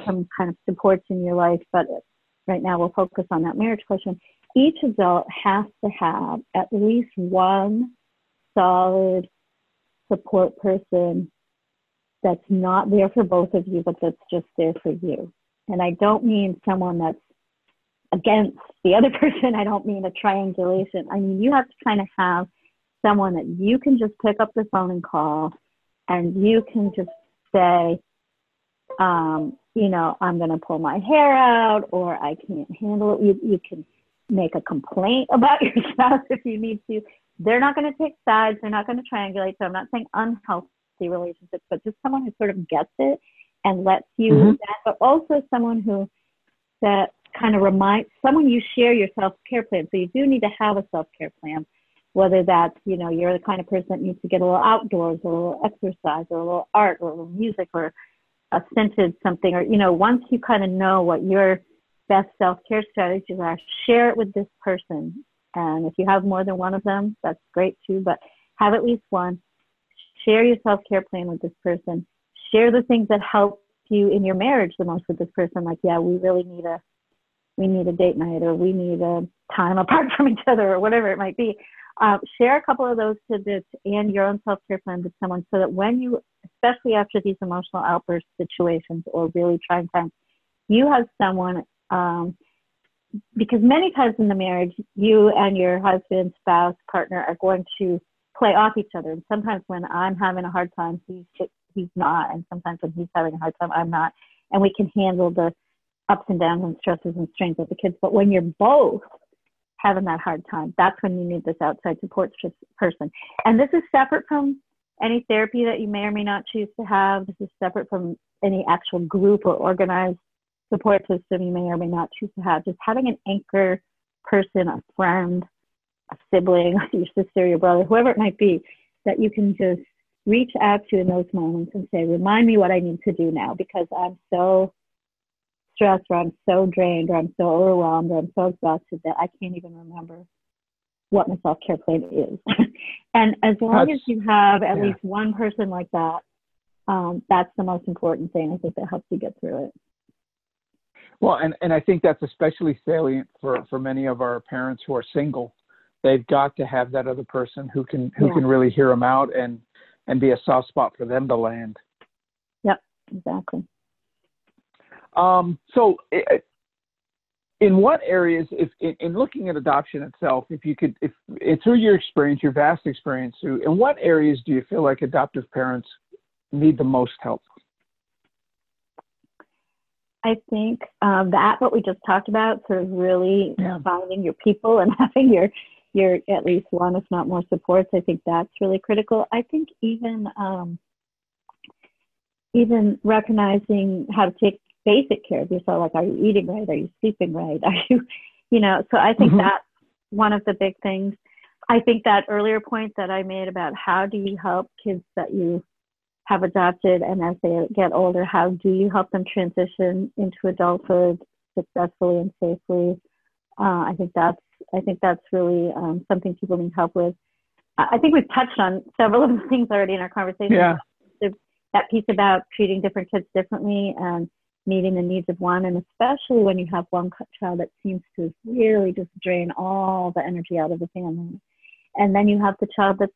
S2: some kind of supports in your life, but right now we'll focus on that marriage question. Each adult has to have at least one solid support person that's not there for both of you, but that's just there for you. And I don't mean someone that's against the other person. I don't mean a triangulation. I mean, you have to kind of have someone that you can just pick up the phone and call and you can just say, um, you know, I'm going to pull my hair out or I can't handle it. You, you can make a complaint about your spouse if you need to. They're not going to take sides. They're not going to triangulate. So I'm not saying unhealthy relationships, but just someone who sort of gets it and lets you mm-hmm. that, but also someone who that kind of remind someone you share your self care plan. So you do need to have a self care plan, whether that's, you know, you're the kind of person that needs to get a little outdoors or a little exercise or a little art or a little music or a scented something or, you know, once you kind of know what your best self care strategies are, share it with this person And if you have more than one of them, that's great too, but have at least one. Share your self care plan with this person. Share the things that help you in your marriage the most with this person. Like, yeah, we really need a we need a date night or we need a time apart from each other or whatever it might be. Uh, share a couple of those tidbits and your own self care plan with someone so that when you, especially after these emotional outburst situations or really trying times, you have someone. Um, because many times in the marriage, you and your husband, spouse, partner are going to play off each other. And sometimes when I'm having a hard time, he's he's not, and sometimes when he's having a hard time, I'm not. And we can handle the ups and downs and stresses and strains of the kids. But when you're both having that hard time, that's when you need this outside support person. And this is separate from any therapy that you may or may not choose to have. This is separate from any actual group or organized support system you may or may not choose to have. Just having an anchor person, a friend, a sibling, your sister, your brother, whoever it might be, that you can just reach out to in those moments and say, remind me what I need to do now because I'm so stressed or I'm so drained or I'm so overwhelmed or I'm so exhausted that I can't even remember what my self care plan is. and as long that's, as you have at yeah. least one person like that, um, that's the most important thing. I think that helps you get through it.
S1: Well, and, and I think that's especially salient for, for many of our parents who are single. They've got to have that other person who can who yeah. can really hear them out and and be a soft spot for them to land.
S2: Yep, exactly.
S1: Um, so, in what areas, if in, in, looking at adoption itself, if you could, if, if through your experience, your vast experience, through, in what areas do you feel like adoptive parents need the most help?
S2: I think um, that what we just talked about, sort of really yeah. finding your people and having your your at least one, if not more, supports. I think that's really critical. I think even um, even recognizing how to take basic care of yourself, like are you eating right? Are you sleeping right? Are you, you know? So I think mm-hmm. that's one of the big things. I think that earlier point that I made about how do you help kids that you have adopted and as they get older, how do you help them transition into adulthood successfully and safely? Uh, I think that's I think that's really um, something people need help with. I think we've touched on several of the things already in our conversation.
S1: Yeah.
S2: That piece about treating different kids differently and meeting the needs of one, and especially when you have one child that seems to really just drain all the energy out of the family. And then you have the child that's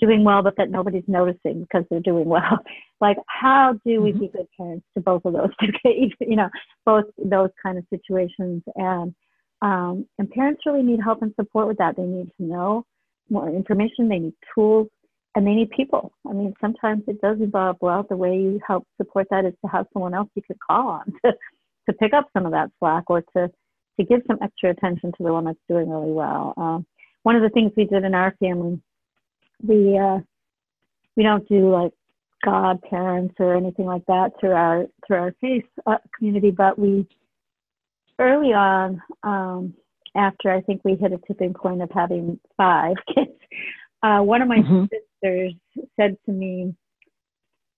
S2: doing well, but that nobody's noticing because they're doing well. Like, how do we mm-hmm. be good parents to both of those? you know, both those kind of situations. And um, and parents really need help and support with that. They need to know more information. They need tools and they need people. I mean, sometimes it does involve, well, the way you help support that is to have someone else you could call on to, to pick up some of that slack or to, to give some extra attention to the one that's doing really well. Um, one of the things we did in our family, we, uh, we don't do like godparents or anything like that through our, through our faith uh, community, but we, early on, um, after I think we hit a tipping point of having five kids, uh, one of my mm-hmm. sisters said to me,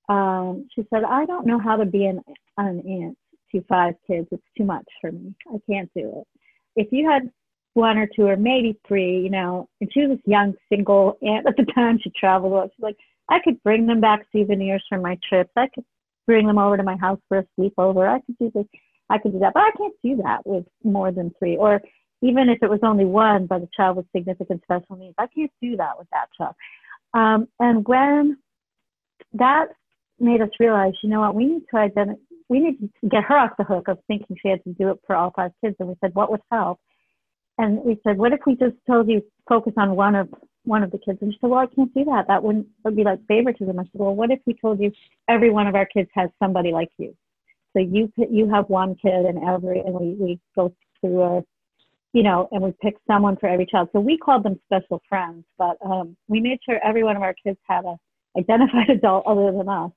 S2: um, she said, I don't know how to be an, an aunt to five kids. It's too much for me. I can't do it. If you had one or two or maybe three, you know, and she was this young single aunt at the time, she traveled lot. She's like, I could bring them back souvenirs from my trips. I could bring them over to my house for a sleepover. I could do this. I could do that, but I can't do that with more than three. Or even if it was only one, but a child with significant special needs, I can't do that with that child. Um, and when that made us realize, you know what, we need to identify, we need to get her off the hook of thinking she had to do it for all five kids. And we said, what would help? And we said, what if we just told you focus on one of one of the kids? And she said, well, I can't do that. That wouldn't would be like favoritism. I said, well, what if we told you every one of our kids has somebody like you? So you you have one kid and every and we we go through a you know, and we picked someone for every child. So we called them special friends, but um, we made sure every one of our kids had a identified adult other than us.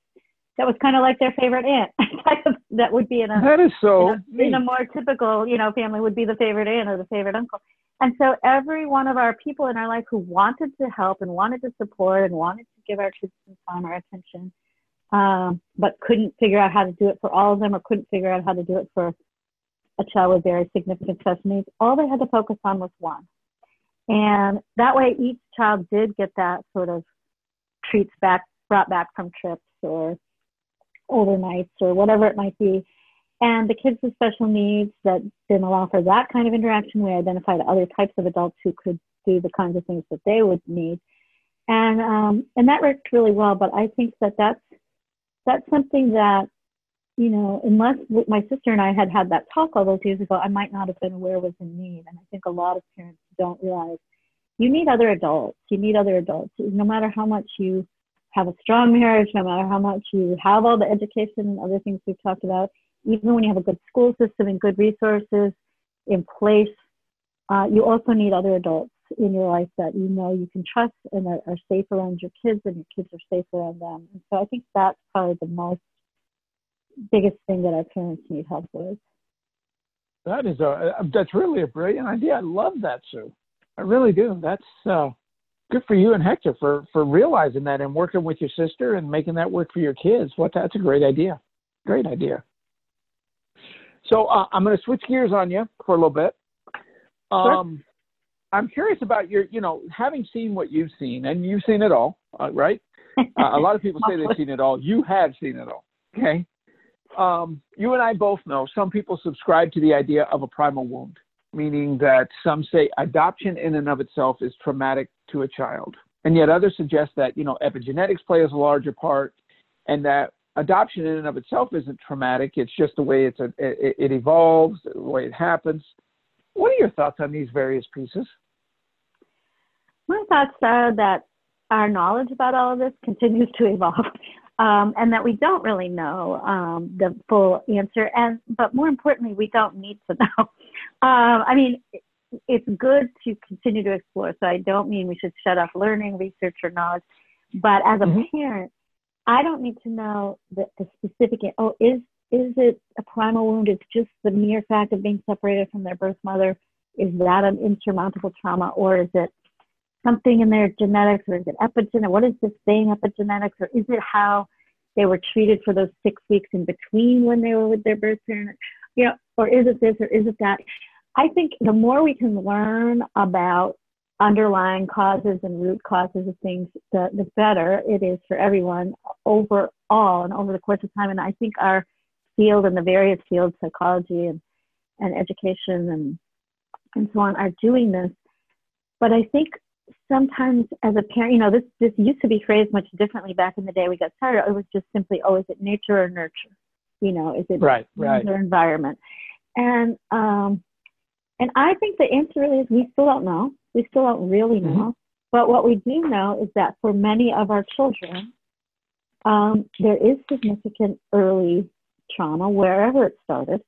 S2: That was kind of like their favorite aunt. that would be in a
S1: that is so
S2: in a, in a more typical, you know, family would be the favorite aunt or the favorite uncle. And so every one of our people in our life who wanted to help and wanted to support and wanted to give our kids some time or attention, um, but couldn't figure out how to do it for all of them or couldn't figure out how to do it for a child with very significant special needs, all they had to focus on was one. And that way, each child did get that sort of treats back, brought back from trips or overnights or whatever it might be. And the kids with special needs that didn't allow for that kind of interaction, we identified other types of adults who could do the kinds of things that they would need. And um, and that worked really well. But I think that that's that's something that you know, unless my sister and I had had that talk all those years ago, I might not have been aware was in need. And I think a lot of parents don't realize you need other adults. You need other adults. No matter how much you have a strong marriage, no matter how much you have all the education and other things we've talked about, even when you have a good school system and good resources in place, uh, you also need other adults in your life that you know you can trust and are, are safe around your kids and your kids are safe around them. And so I think that's probably the most biggest thing that our parents need help with.
S1: That is a that's really a brilliant idea. I love that, Sue. I really do. That's uh, good for you and Hector for for realizing that and working with your sister and making that work for your kids. What that's a great idea. Great idea. So uh, I'm going to switch gears on you for a little bit. Um, sure. I'm curious about your, you know, having seen what you've seen, and you've seen it all, uh, right? Uh, a lot of people say they've seen it all. You have seen it all. Okay. Um, you and I both know some people subscribe to the idea of a primal wound meaning that some say adoption in and of itself is traumatic to a child. And yet others suggest that, you know, epigenetics plays a larger part and that adoption in and of itself isn't traumatic. It's just the way it's a, it, it evolves, the way it happens. What are your thoughts on these various pieces?
S2: My thoughts are that our knowledge about all of this continues to evolve um, and that we don't really know um, the full answer. And but more importantly, we don't need to know. Um, I mean, it's good to continue to explore. So I don't mean we should shut off learning, research, or knowledge. But as a mm-hmm. parent, I don't need to know the, the specific. Oh, is is it a primal wound? It's just the mere fact of being separated from their birth mother. Is that an insurmountable trauma, or is it something in their genetics or is it epigenetic? What is this thing, epigenetics? Or is it how they were treated for those six weeks in between when they were with their birth parent? You know, or is it this or is it that? I think the more we can learn about underlying causes and root causes of things, the, the better it is for everyone overall and over the course of time. And I think our field and the various fields, psychology and, and education and, and so on, are doing this. But I think sometimes as a parent, you know, this this used to be phrased much differently back in the day we got started. It was just simply, oh, is it nature or nurture? You know, is it
S1: right, right.
S2: or environment? And um, and I think the answer really is we still don't know. We still don't really know. Mm-hmm. But what we do know is that for many of our children, um, there is significant early trauma wherever it started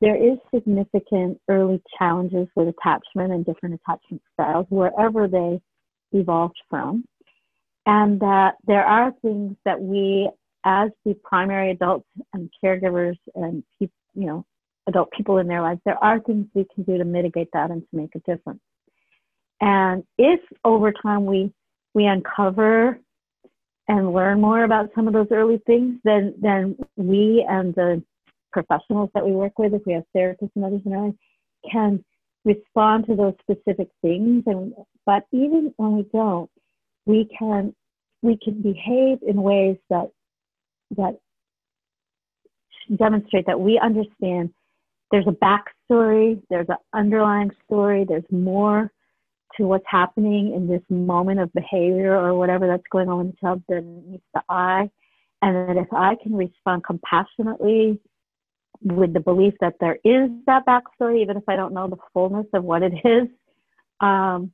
S2: there is significant early challenges with attachment and different attachment styles wherever they evolved from. And that there are things that we, as the primary adults and caregivers and people, you know, adult people in their lives, there are things we can do to mitigate that and to make a difference. And if over time we we uncover and learn more about some of those early things, then then we and the professionals that we work with, if we have therapists and others in our life, can respond to those specific things. And but even when we don't, we can we can behave in ways that that demonstrate that we understand there's a backstory, there's an underlying story, there's more to what's happening in this moment of behavior or whatever that's going on in the child than meets the eye. And that if I can respond compassionately with the belief that there is that backstory, even if I don't know the fullness of what it is, um,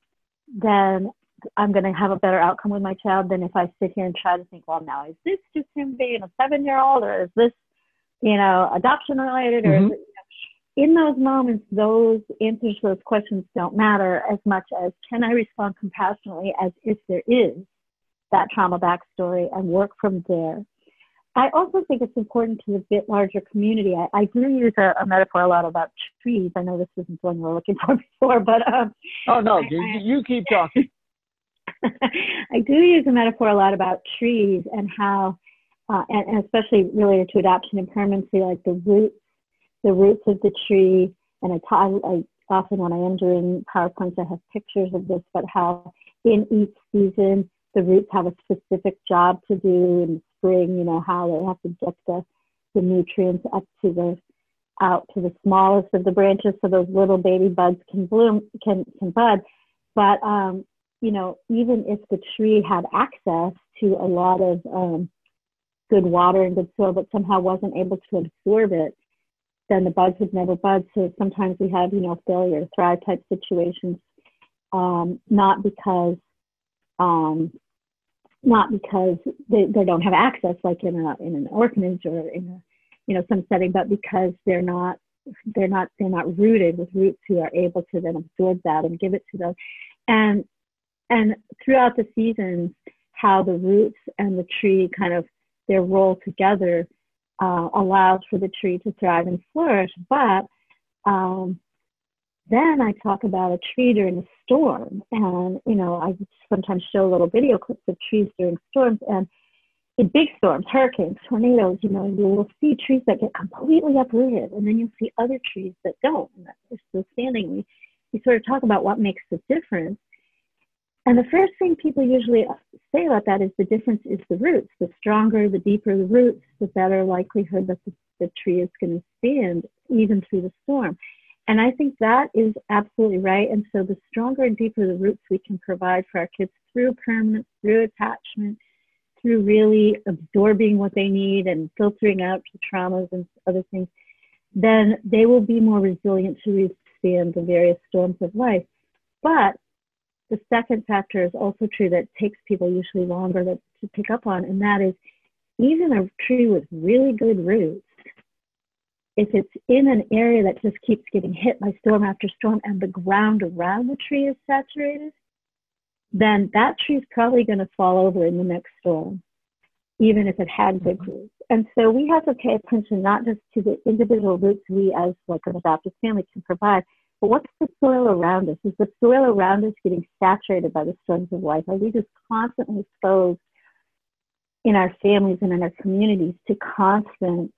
S2: then I'm going to have a better outcome with my child than if I sit here and try to think, well, now is this just him being a seven year old or is this, you know, adoption related or mm-hmm. is it, in those moments, those answers to those questions don't matter as much as can I respond compassionately as if there is that trauma backstory and work from there I also think it's important to the bit larger community. I, I do use a, a, metaphor a lot about trees. I know this isn't the one we're looking for before, but um,
S1: oh no, I, you, you keep talking.
S2: I do use a metaphor a lot about trees and how, uh, and, and, especially related to adoption and permanency, like the roots, the roots of the tree, and I often when I am doing PowerPoints, I have pictures of this, but how in each season the roots have a specific job to do the spring, you know, how they have to get the, the nutrients up to the out to the smallest of the branches so those little baby buds can bloom can can bud. But um, you know, even if the tree had access to a lot of um, good water and good soil, but somehow wasn't able to absorb it, then the buds would never bud. So sometimes we have, you know, failure thrive type situations, um, not because, um, not because they, they don't have access, like in a in an orphanage or in a, you know, some setting, but because they're not they're not they're not rooted with roots who are able to then absorb that and give it to them, and and throughout the seasons, how the roots and the tree kind of their role together uh, allows for the tree to thrive and flourish. But um, then I talk about a tree during a storm, and you know I sometimes show little video clips of trees during storms, and in big storms, hurricanes, tornadoes, you know, you will see trees that get completely uprooted, and then you'll see other trees that don't, that are still standing. We we sort of talk about what makes the difference, and the first thing people usually say about that is the difference is the roots. The stronger, the deeper the roots, the better likelihood that the, the tree is going to stand even through the storm. And I think that is absolutely right. And so the stronger and deeper the roots we can provide for our kids through permanence, through attachment, through really absorbing what they need and filtering out traumas and other things, then they will be more resilient to withstand the various storms of life. But the second factor is also true that takes people usually longer to pick up on, and that is even a tree with really good roots, if it's in an area that just keeps getting hit by storm after storm and the ground around the tree is saturated, then that tree is probably going to fall over in the next storm, even if it had big mm-hmm. roots. And so we have to pay attention not just to the individual roots we as like an adoptive family can provide, but what's the soil around us? Is the soil around us getting saturated by the storms of life? Are we just constantly exposed in our families and in our communities to constant,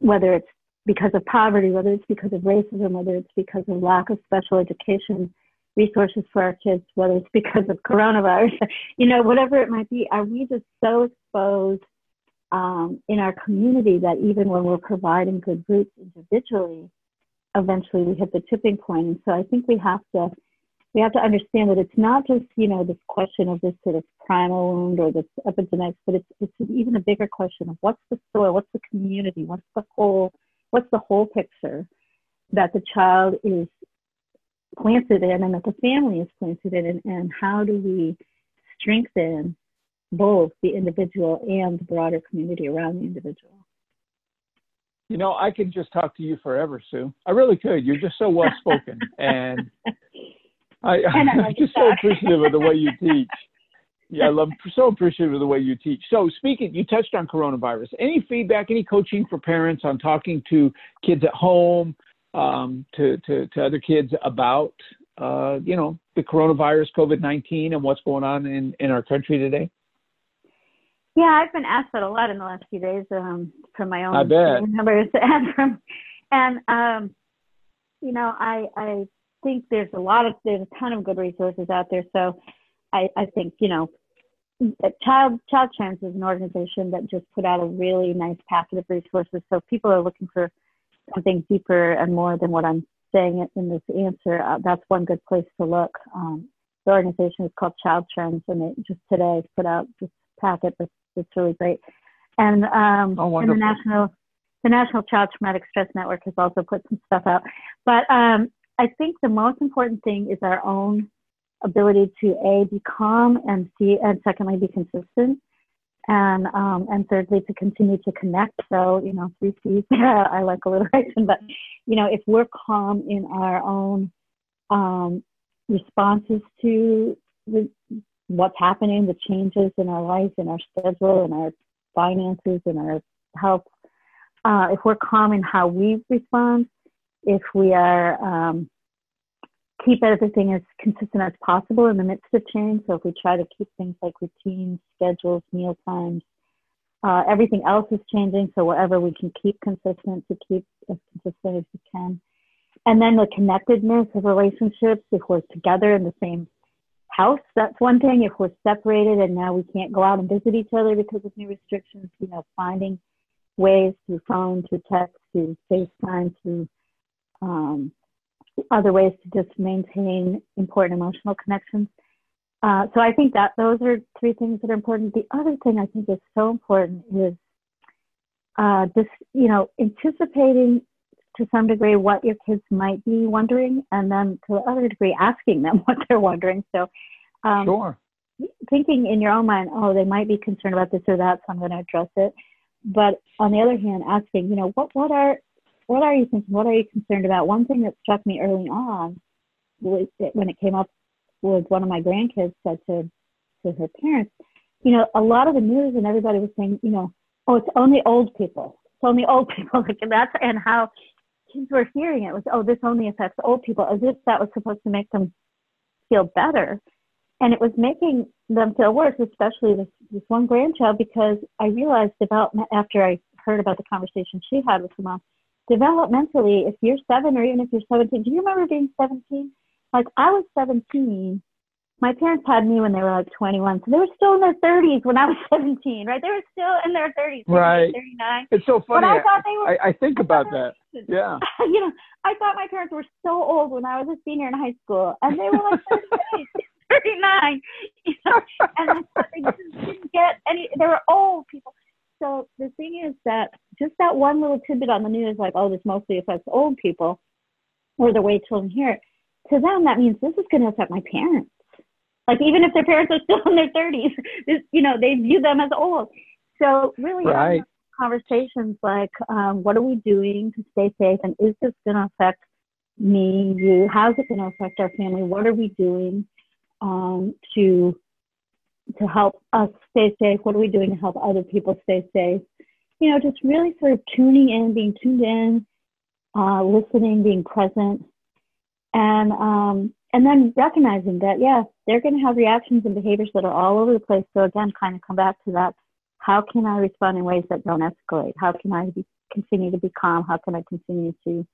S2: whether it's because of poverty, whether it's because of racism, whether it's because of lack of special education resources for our kids, whether it's because of coronavirus, you know, whatever it might be, are we just so exposed um, in our community that even when we're providing good roots individually, eventually we hit the tipping point. And so I think we have to we have to understand that it's not just you know this question of this sort of primal wound or this epigenetics, but it's it's even a bigger question of what's the soil, what's the community, what's the whole what's the whole picture that the child is planted in and that the family is planted in, and, and how do we strengthen both the individual and the broader community around the individual.
S1: You know, I could just talk to you forever, Sue. I really could. You're just so well spoken, and I, I'm just so appreciative of the way you teach. Yeah, I love so appreciative of the way you teach. So, speaking, you touched on coronavirus. Any feedback, any coaching for parents on talking to kids at home, um, to, to to other kids about, uh, you know, the coronavirus, COVID nineteen, and what's going on in in our country today?
S2: Yeah, I've been asked that a lot in the last few days um, from my own
S1: I bet.
S2: members and from, and um, you know, I I think there's a lot of there's a ton of good resources out there. So I I think you know, Child Child Trends is an organization that just put out a really nice packet of resources. So people are looking for something deeper and more than what I'm saying in this answer. Uh, that's one good place to look. Um, the organization is called Child Trends, and they just today put out this packet that's it's really great. And um,
S1: oh,
S2: and the national the National Child Traumatic Stress Network has also put some stuff out. But um, I think the most important thing is our own ability to a be calm and see, and secondly be consistent, and um, and thirdly to continue to connect. So you know, three C's. I like alliteration, but you know, if we're calm in our own um, responses to the, what's happening, the changes in our life, in our schedule, in our finances, in our health. Uh, if we're calm in how we respond, if we are um, keep everything as consistent as possible in the midst of change. So if we try to keep things like routines, schedules, meal times, uh, everything else is changing. So whatever we can keep consistent to keep as consistent as we can. and then the connectedness of relationships if we're together in the same house that's one thing if we're separated and now we can't go out and visit each other because of new restrictions you know finding ways through phone through text through facetime through um, other ways to just maintain important emotional connections uh, so i think that those are three things that are important the other thing i think is so important is uh, just you know anticipating to some degree what your kids might be wondering, and then to the other degree asking them what they're wondering. So,
S1: um, sure.
S2: Thinking in your own mind, oh, they might be concerned about this or that, so I'm going to address it. But on the other hand, asking, you know, what what are what are you thinking? What are you concerned about? One thing that struck me early on was when it came up was one of my grandkids said to to her parents, you know, a lot of the news and everybody was saying, you know, oh, it's only old people. It's only old people. Like that's and how kids were hearing it was, oh, this only affects old people, as if that was supposed to make them feel better. And it was making them feel worse, especially this, this one grandchild, because I realized about after I heard about the conversation she had with her mom, developmentally, if you're seven or even if you're 17, do you remember being 17? Like I was 17 my parents had me when they were like 21, so they were still in their 30s when I was 17, right? They were still in their 30s,
S1: right?
S2: 39.
S1: It's so funny. But I thought they were. I, I think I about that. yeah.
S2: you know, I thought my parents were so old when I was a senior in high school, and they were like 39. You know, and I thought they just didn't get any. They were old people. So the thing is that just that one little tidbit on the news, like, oh, this mostly affects old people, or the way children hear it. To them, that means this is going to affect my parents like even if their parents are still in their 30s, this, you know, they view them as old. So really,
S1: right.
S2: conversations like, um, what are we doing to stay safe, and is this going to affect me, you? How's it going to affect our family? What are we doing um, to to help us stay safe? What are we doing to help other people stay safe? You know, just really sort of tuning in, being tuned in, uh, listening, being present, and um, and then recognizing that, yeah, they're going to have reactions and behaviors that are all over the place. So again, kind of come back to that. How can I respond in ways that don't escalate? How can I be, continue to be calm? How can I continue to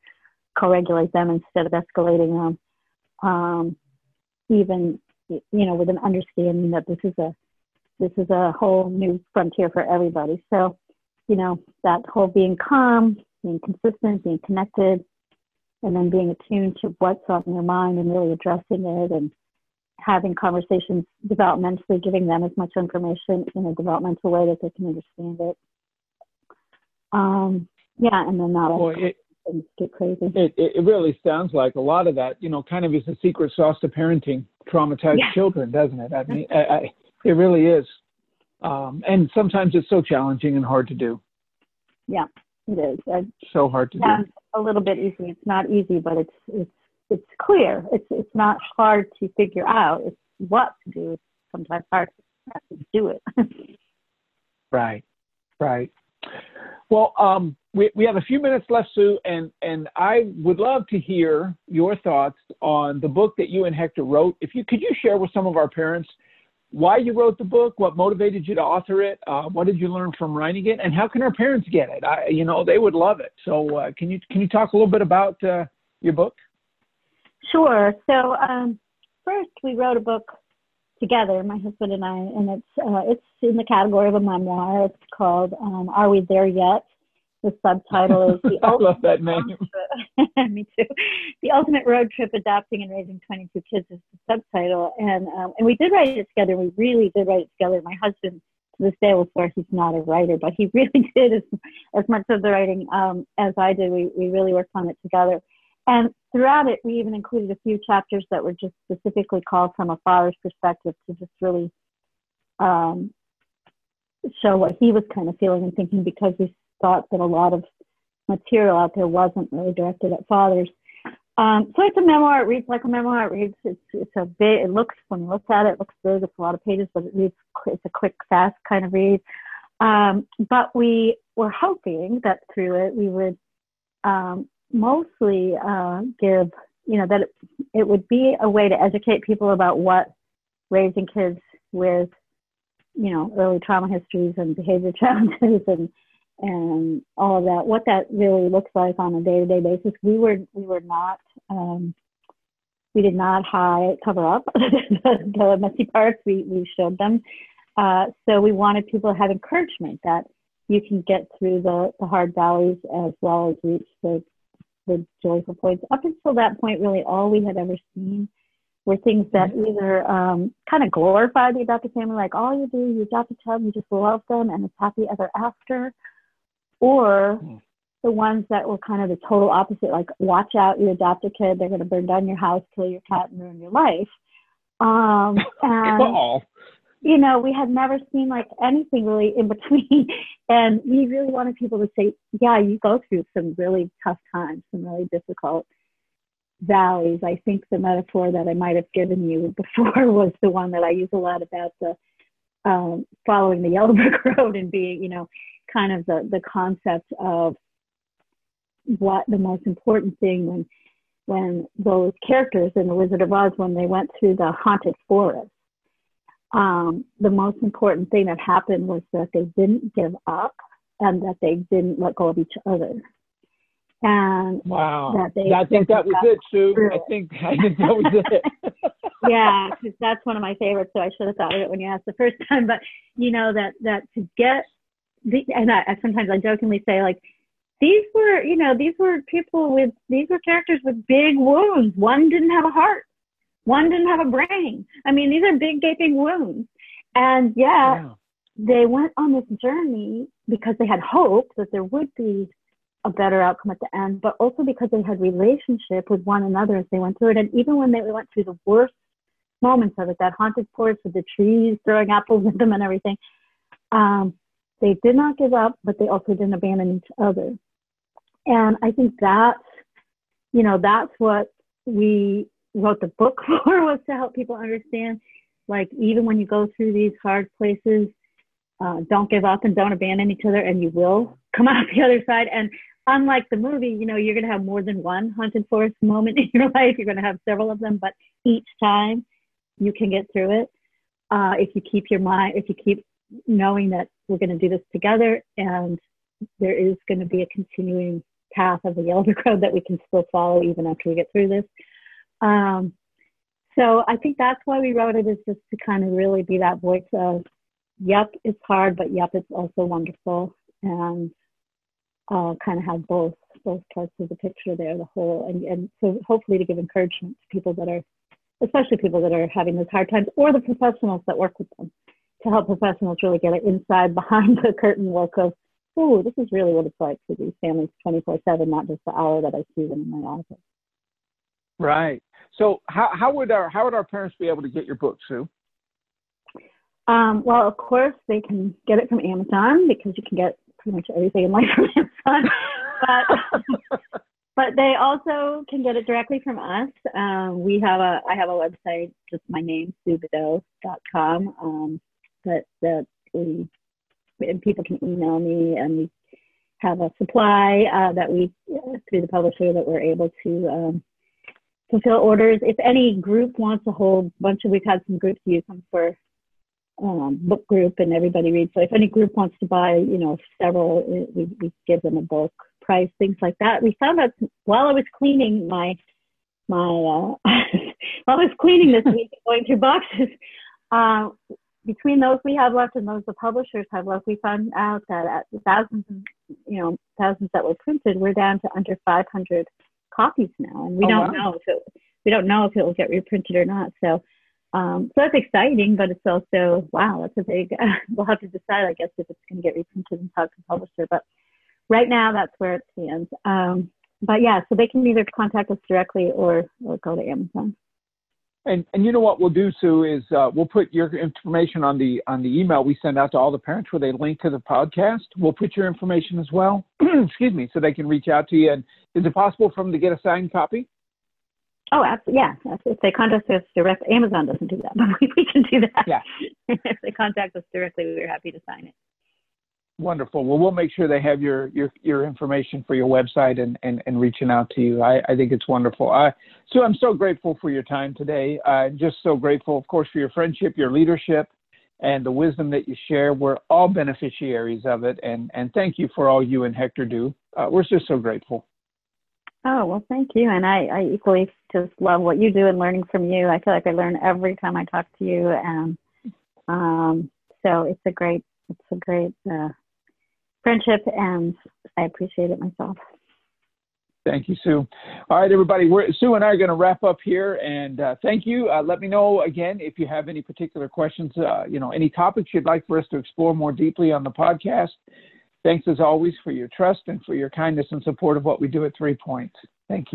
S2: co-regulate them instead of escalating them? Um, even, you know, with an understanding that this is a, this is a whole new frontier for everybody. So, you know, that whole being calm, being consistent, being connected, and then being attuned to what's on their mind and really addressing it and having conversations developmentally, giving them as much information in a developmental way that they can understand it. Um, yeah, and then not all it, things get crazy.
S1: It, it really sounds like a lot of that, you know, kind of is the secret sauce to parenting traumatized yeah. children, doesn't it? I mean, I, I, it really is. Um, and sometimes it's so challenging and hard to do.
S2: Yeah, it is. I,
S1: so hard to do
S2: a little bit easy. It's not easy, but it's it's it's clear. It's it's not hard to figure out. It's what to do. It's sometimes hard to do it.
S1: right, right. Well, um, we we have a few minutes left, Sue, and and I would love to hear your thoughts on the book that you and Hector wrote. If you could you share with some of our parents why you wrote the book, what motivated you to author it, uh, what did you learn from writing it, and how can our parents get it? I, you know, they would love it. So, uh, can you can you talk a little bit about uh, your book?
S2: Sure. So, um, first we wrote a book together, my husband and I, and it's uh, it's in the category of a memoir. It's called um, "Are We There Yet?" The subtitle is the
S1: I love that name.
S2: Me too. The ultimate road trip: adopting and raising 22 kids is the subtitle, and um, and we did write it together. We really did write it together. My husband, to this day, will swear he's not a writer, but he really did as as much of the writing um, as I did. We we really worked on it together. And throughout it, we even included a few chapters that were just specifically called from a father's perspective to just really um, show what he was kind of feeling and thinking because we thought that a lot of material out there wasn't really directed at fathers. Um, so it's a memoir. It reads like a memoir. It reads. It's, it's a big. It looks when you look at it, it looks big. It's a lot of pages, but it reads. It's a quick, fast kind of read. Um, but we were hoping that through it we would um, mostly uh, give, you know, that it, it would be a way to educate people about what raising kids with, you know, early trauma histories and behavior challenges and and all of that, what that really looks like on a day-to-day basis. We were we were not um, we did not hide cover up the, the, messy parts. We we showed them. Uh, so we wanted people to have encouragement that you can get through the, the hard valleys as well as reach the the joyful points. Up until that point, really all we had ever seen were things that mm-hmm. either um, kind of glorify the adopted family, like all you do, you adopt a child, you just love them, and it's happy ever after, or mm. the ones that were kind of the total opposite, like watch out, you adopt a kid, they're going to burn down your house, kill your cat, and ruin your life. Um, and you know, we had never seen like anything really in between, and we really wanted people to say, yeah, you go through some really tough times, some really difficult valleys. I think the metaphor that I might have given you before was the one that I use a lot about the um, following the yellow brick road and being, you know, kind of the, the concept of what the most important thing when when those characters in the Wizard of Oz when they went through the haunted forest. Um, the most important thing that happened was that they didn't give up and that they didn't let go of each other. And
S1: wow, that they, I think that was it, Sue. I think I think that was it.
S2: yeah, because that's one of my favorites. So I should have thought of it when you asked the first time. But you know that that to get the, and I, I sometimes I jokingly say like these were you know these were people with these were characters with big wounds. One didn't have a heart. One didn't have a brain. I mean, these are big gaping wounds. And yet yeah. they went on this journey because they had hope that there would be a better outcome at the end, but also because they had relationship with one another as they went through it. And even when they went through the worst moments of it, that haunted forest with the trees throwing apples at them and everything, um, they did not give up, but they also didn't abandon each other. And I think that's, you know, that's what we wrote the book for was to help people understand, like even when you go through these hard places, uh, don't give up and don't abandon each other, and you will come out the other side. And unlike the movie, you know, you're going to have more than one haunted forest moment in your life. You're going to have several of them, but each time you can get through it uh, if you keep your mind, if you keep knowing that we're going to do this together, and there is going to be a continuing path of the yellow road that we can still follow even after we get through this. Um, so I think that's why we wrote it is just to kind of really be that voice of, yep, it's hard, but yep, it's also wonderful, and uh, kind of have both both parts of the picture there, the whole, and and so hopefully to give encouragement to people that are, especially people that are having those hard times, or the professionals that work with them, to help professionals really get it inside behind the curtain look of, oh, this is really what it's like for these families 24/7, not just the hour that I see them in my office.
S1: Right. So how how would our how would our parents be able to get your book, Sue?
S2: Um, well, of course, they can get it from Amazon because you can get pretty much everything in life from Amazon. but but they also can get it directly from us. Um, we have a I have a website, just my name, suebadeau.com. Um, that that we and people can email me, and we have a supply uh, that we uh, through the publisher that we're able to um, fulfill orders. If any group wants a whole bunch of, we've had some groups use them for um, book group and everybody reads. So if any group wants to buy, you know, several, we, we give them a bulk price, things like that. We found out while I was cleaning my, my, uh, while I was cleaning this week, going through boxes, uh, between those we have left and those the publishers have left, we found out that at thousands, you know, thousands that were printed, we're down to under 500 copies now, and we oh, don't wow. know if it we don't know if it will get reprinted or not. So, um, so that's exciting, but it's also wow, that's a big. Uh, we'll have to decide, I guess, if it's going to get reprinted and talk to the publisher. But right now, that's where it stands. Um, but yeah, so they can either contact us directly or or go to Amazon.
S1: And and you know what we'll do, Sue, is uh, we'll put your information on the on the email we send out to all the parents where they link to the podcast. We'll put your information as well. Excuse me, so they can reach out to you. And is it possible for them to get a signed copy?
S2: Oh, absolutely. Yeah. If they contact us direct, Amazon doesn't do that, but we, we can do that.
S1: Yeah.
S2: if they contact us directly, we're happy to sign it.
S1: Wonderful. Well, we'll make sure they have your your, your information for your website and, and, and reaching out to you. I, I think it's wonderful. Uh, so I'm so grateful for your time today. Uh, just so grateful, of course, for your friendship, your leadership, and the wisdom that you share. We're all beneficiaries of it, and and thank you for all you and Hector do. Uh, we're just so grateful.
S2: Oh well, thank you, and I, I equally just love what you do and learning from you. I feel like I learn every time I talk to you, and um, so it's a great it's a great uh, friendship, and I appreciate it myself.
S1: Thank you, Sue. All right, everybody. We're, Sue and I are going to wrap up here, and uh, thank you. Uh, let me know again if you have any particular questions. Uh, you know, any topics you'd like for us to explore more deeply on the podcast. Thanks as always for your trust and for your kindness and support of what we do at Three Points. Thank you.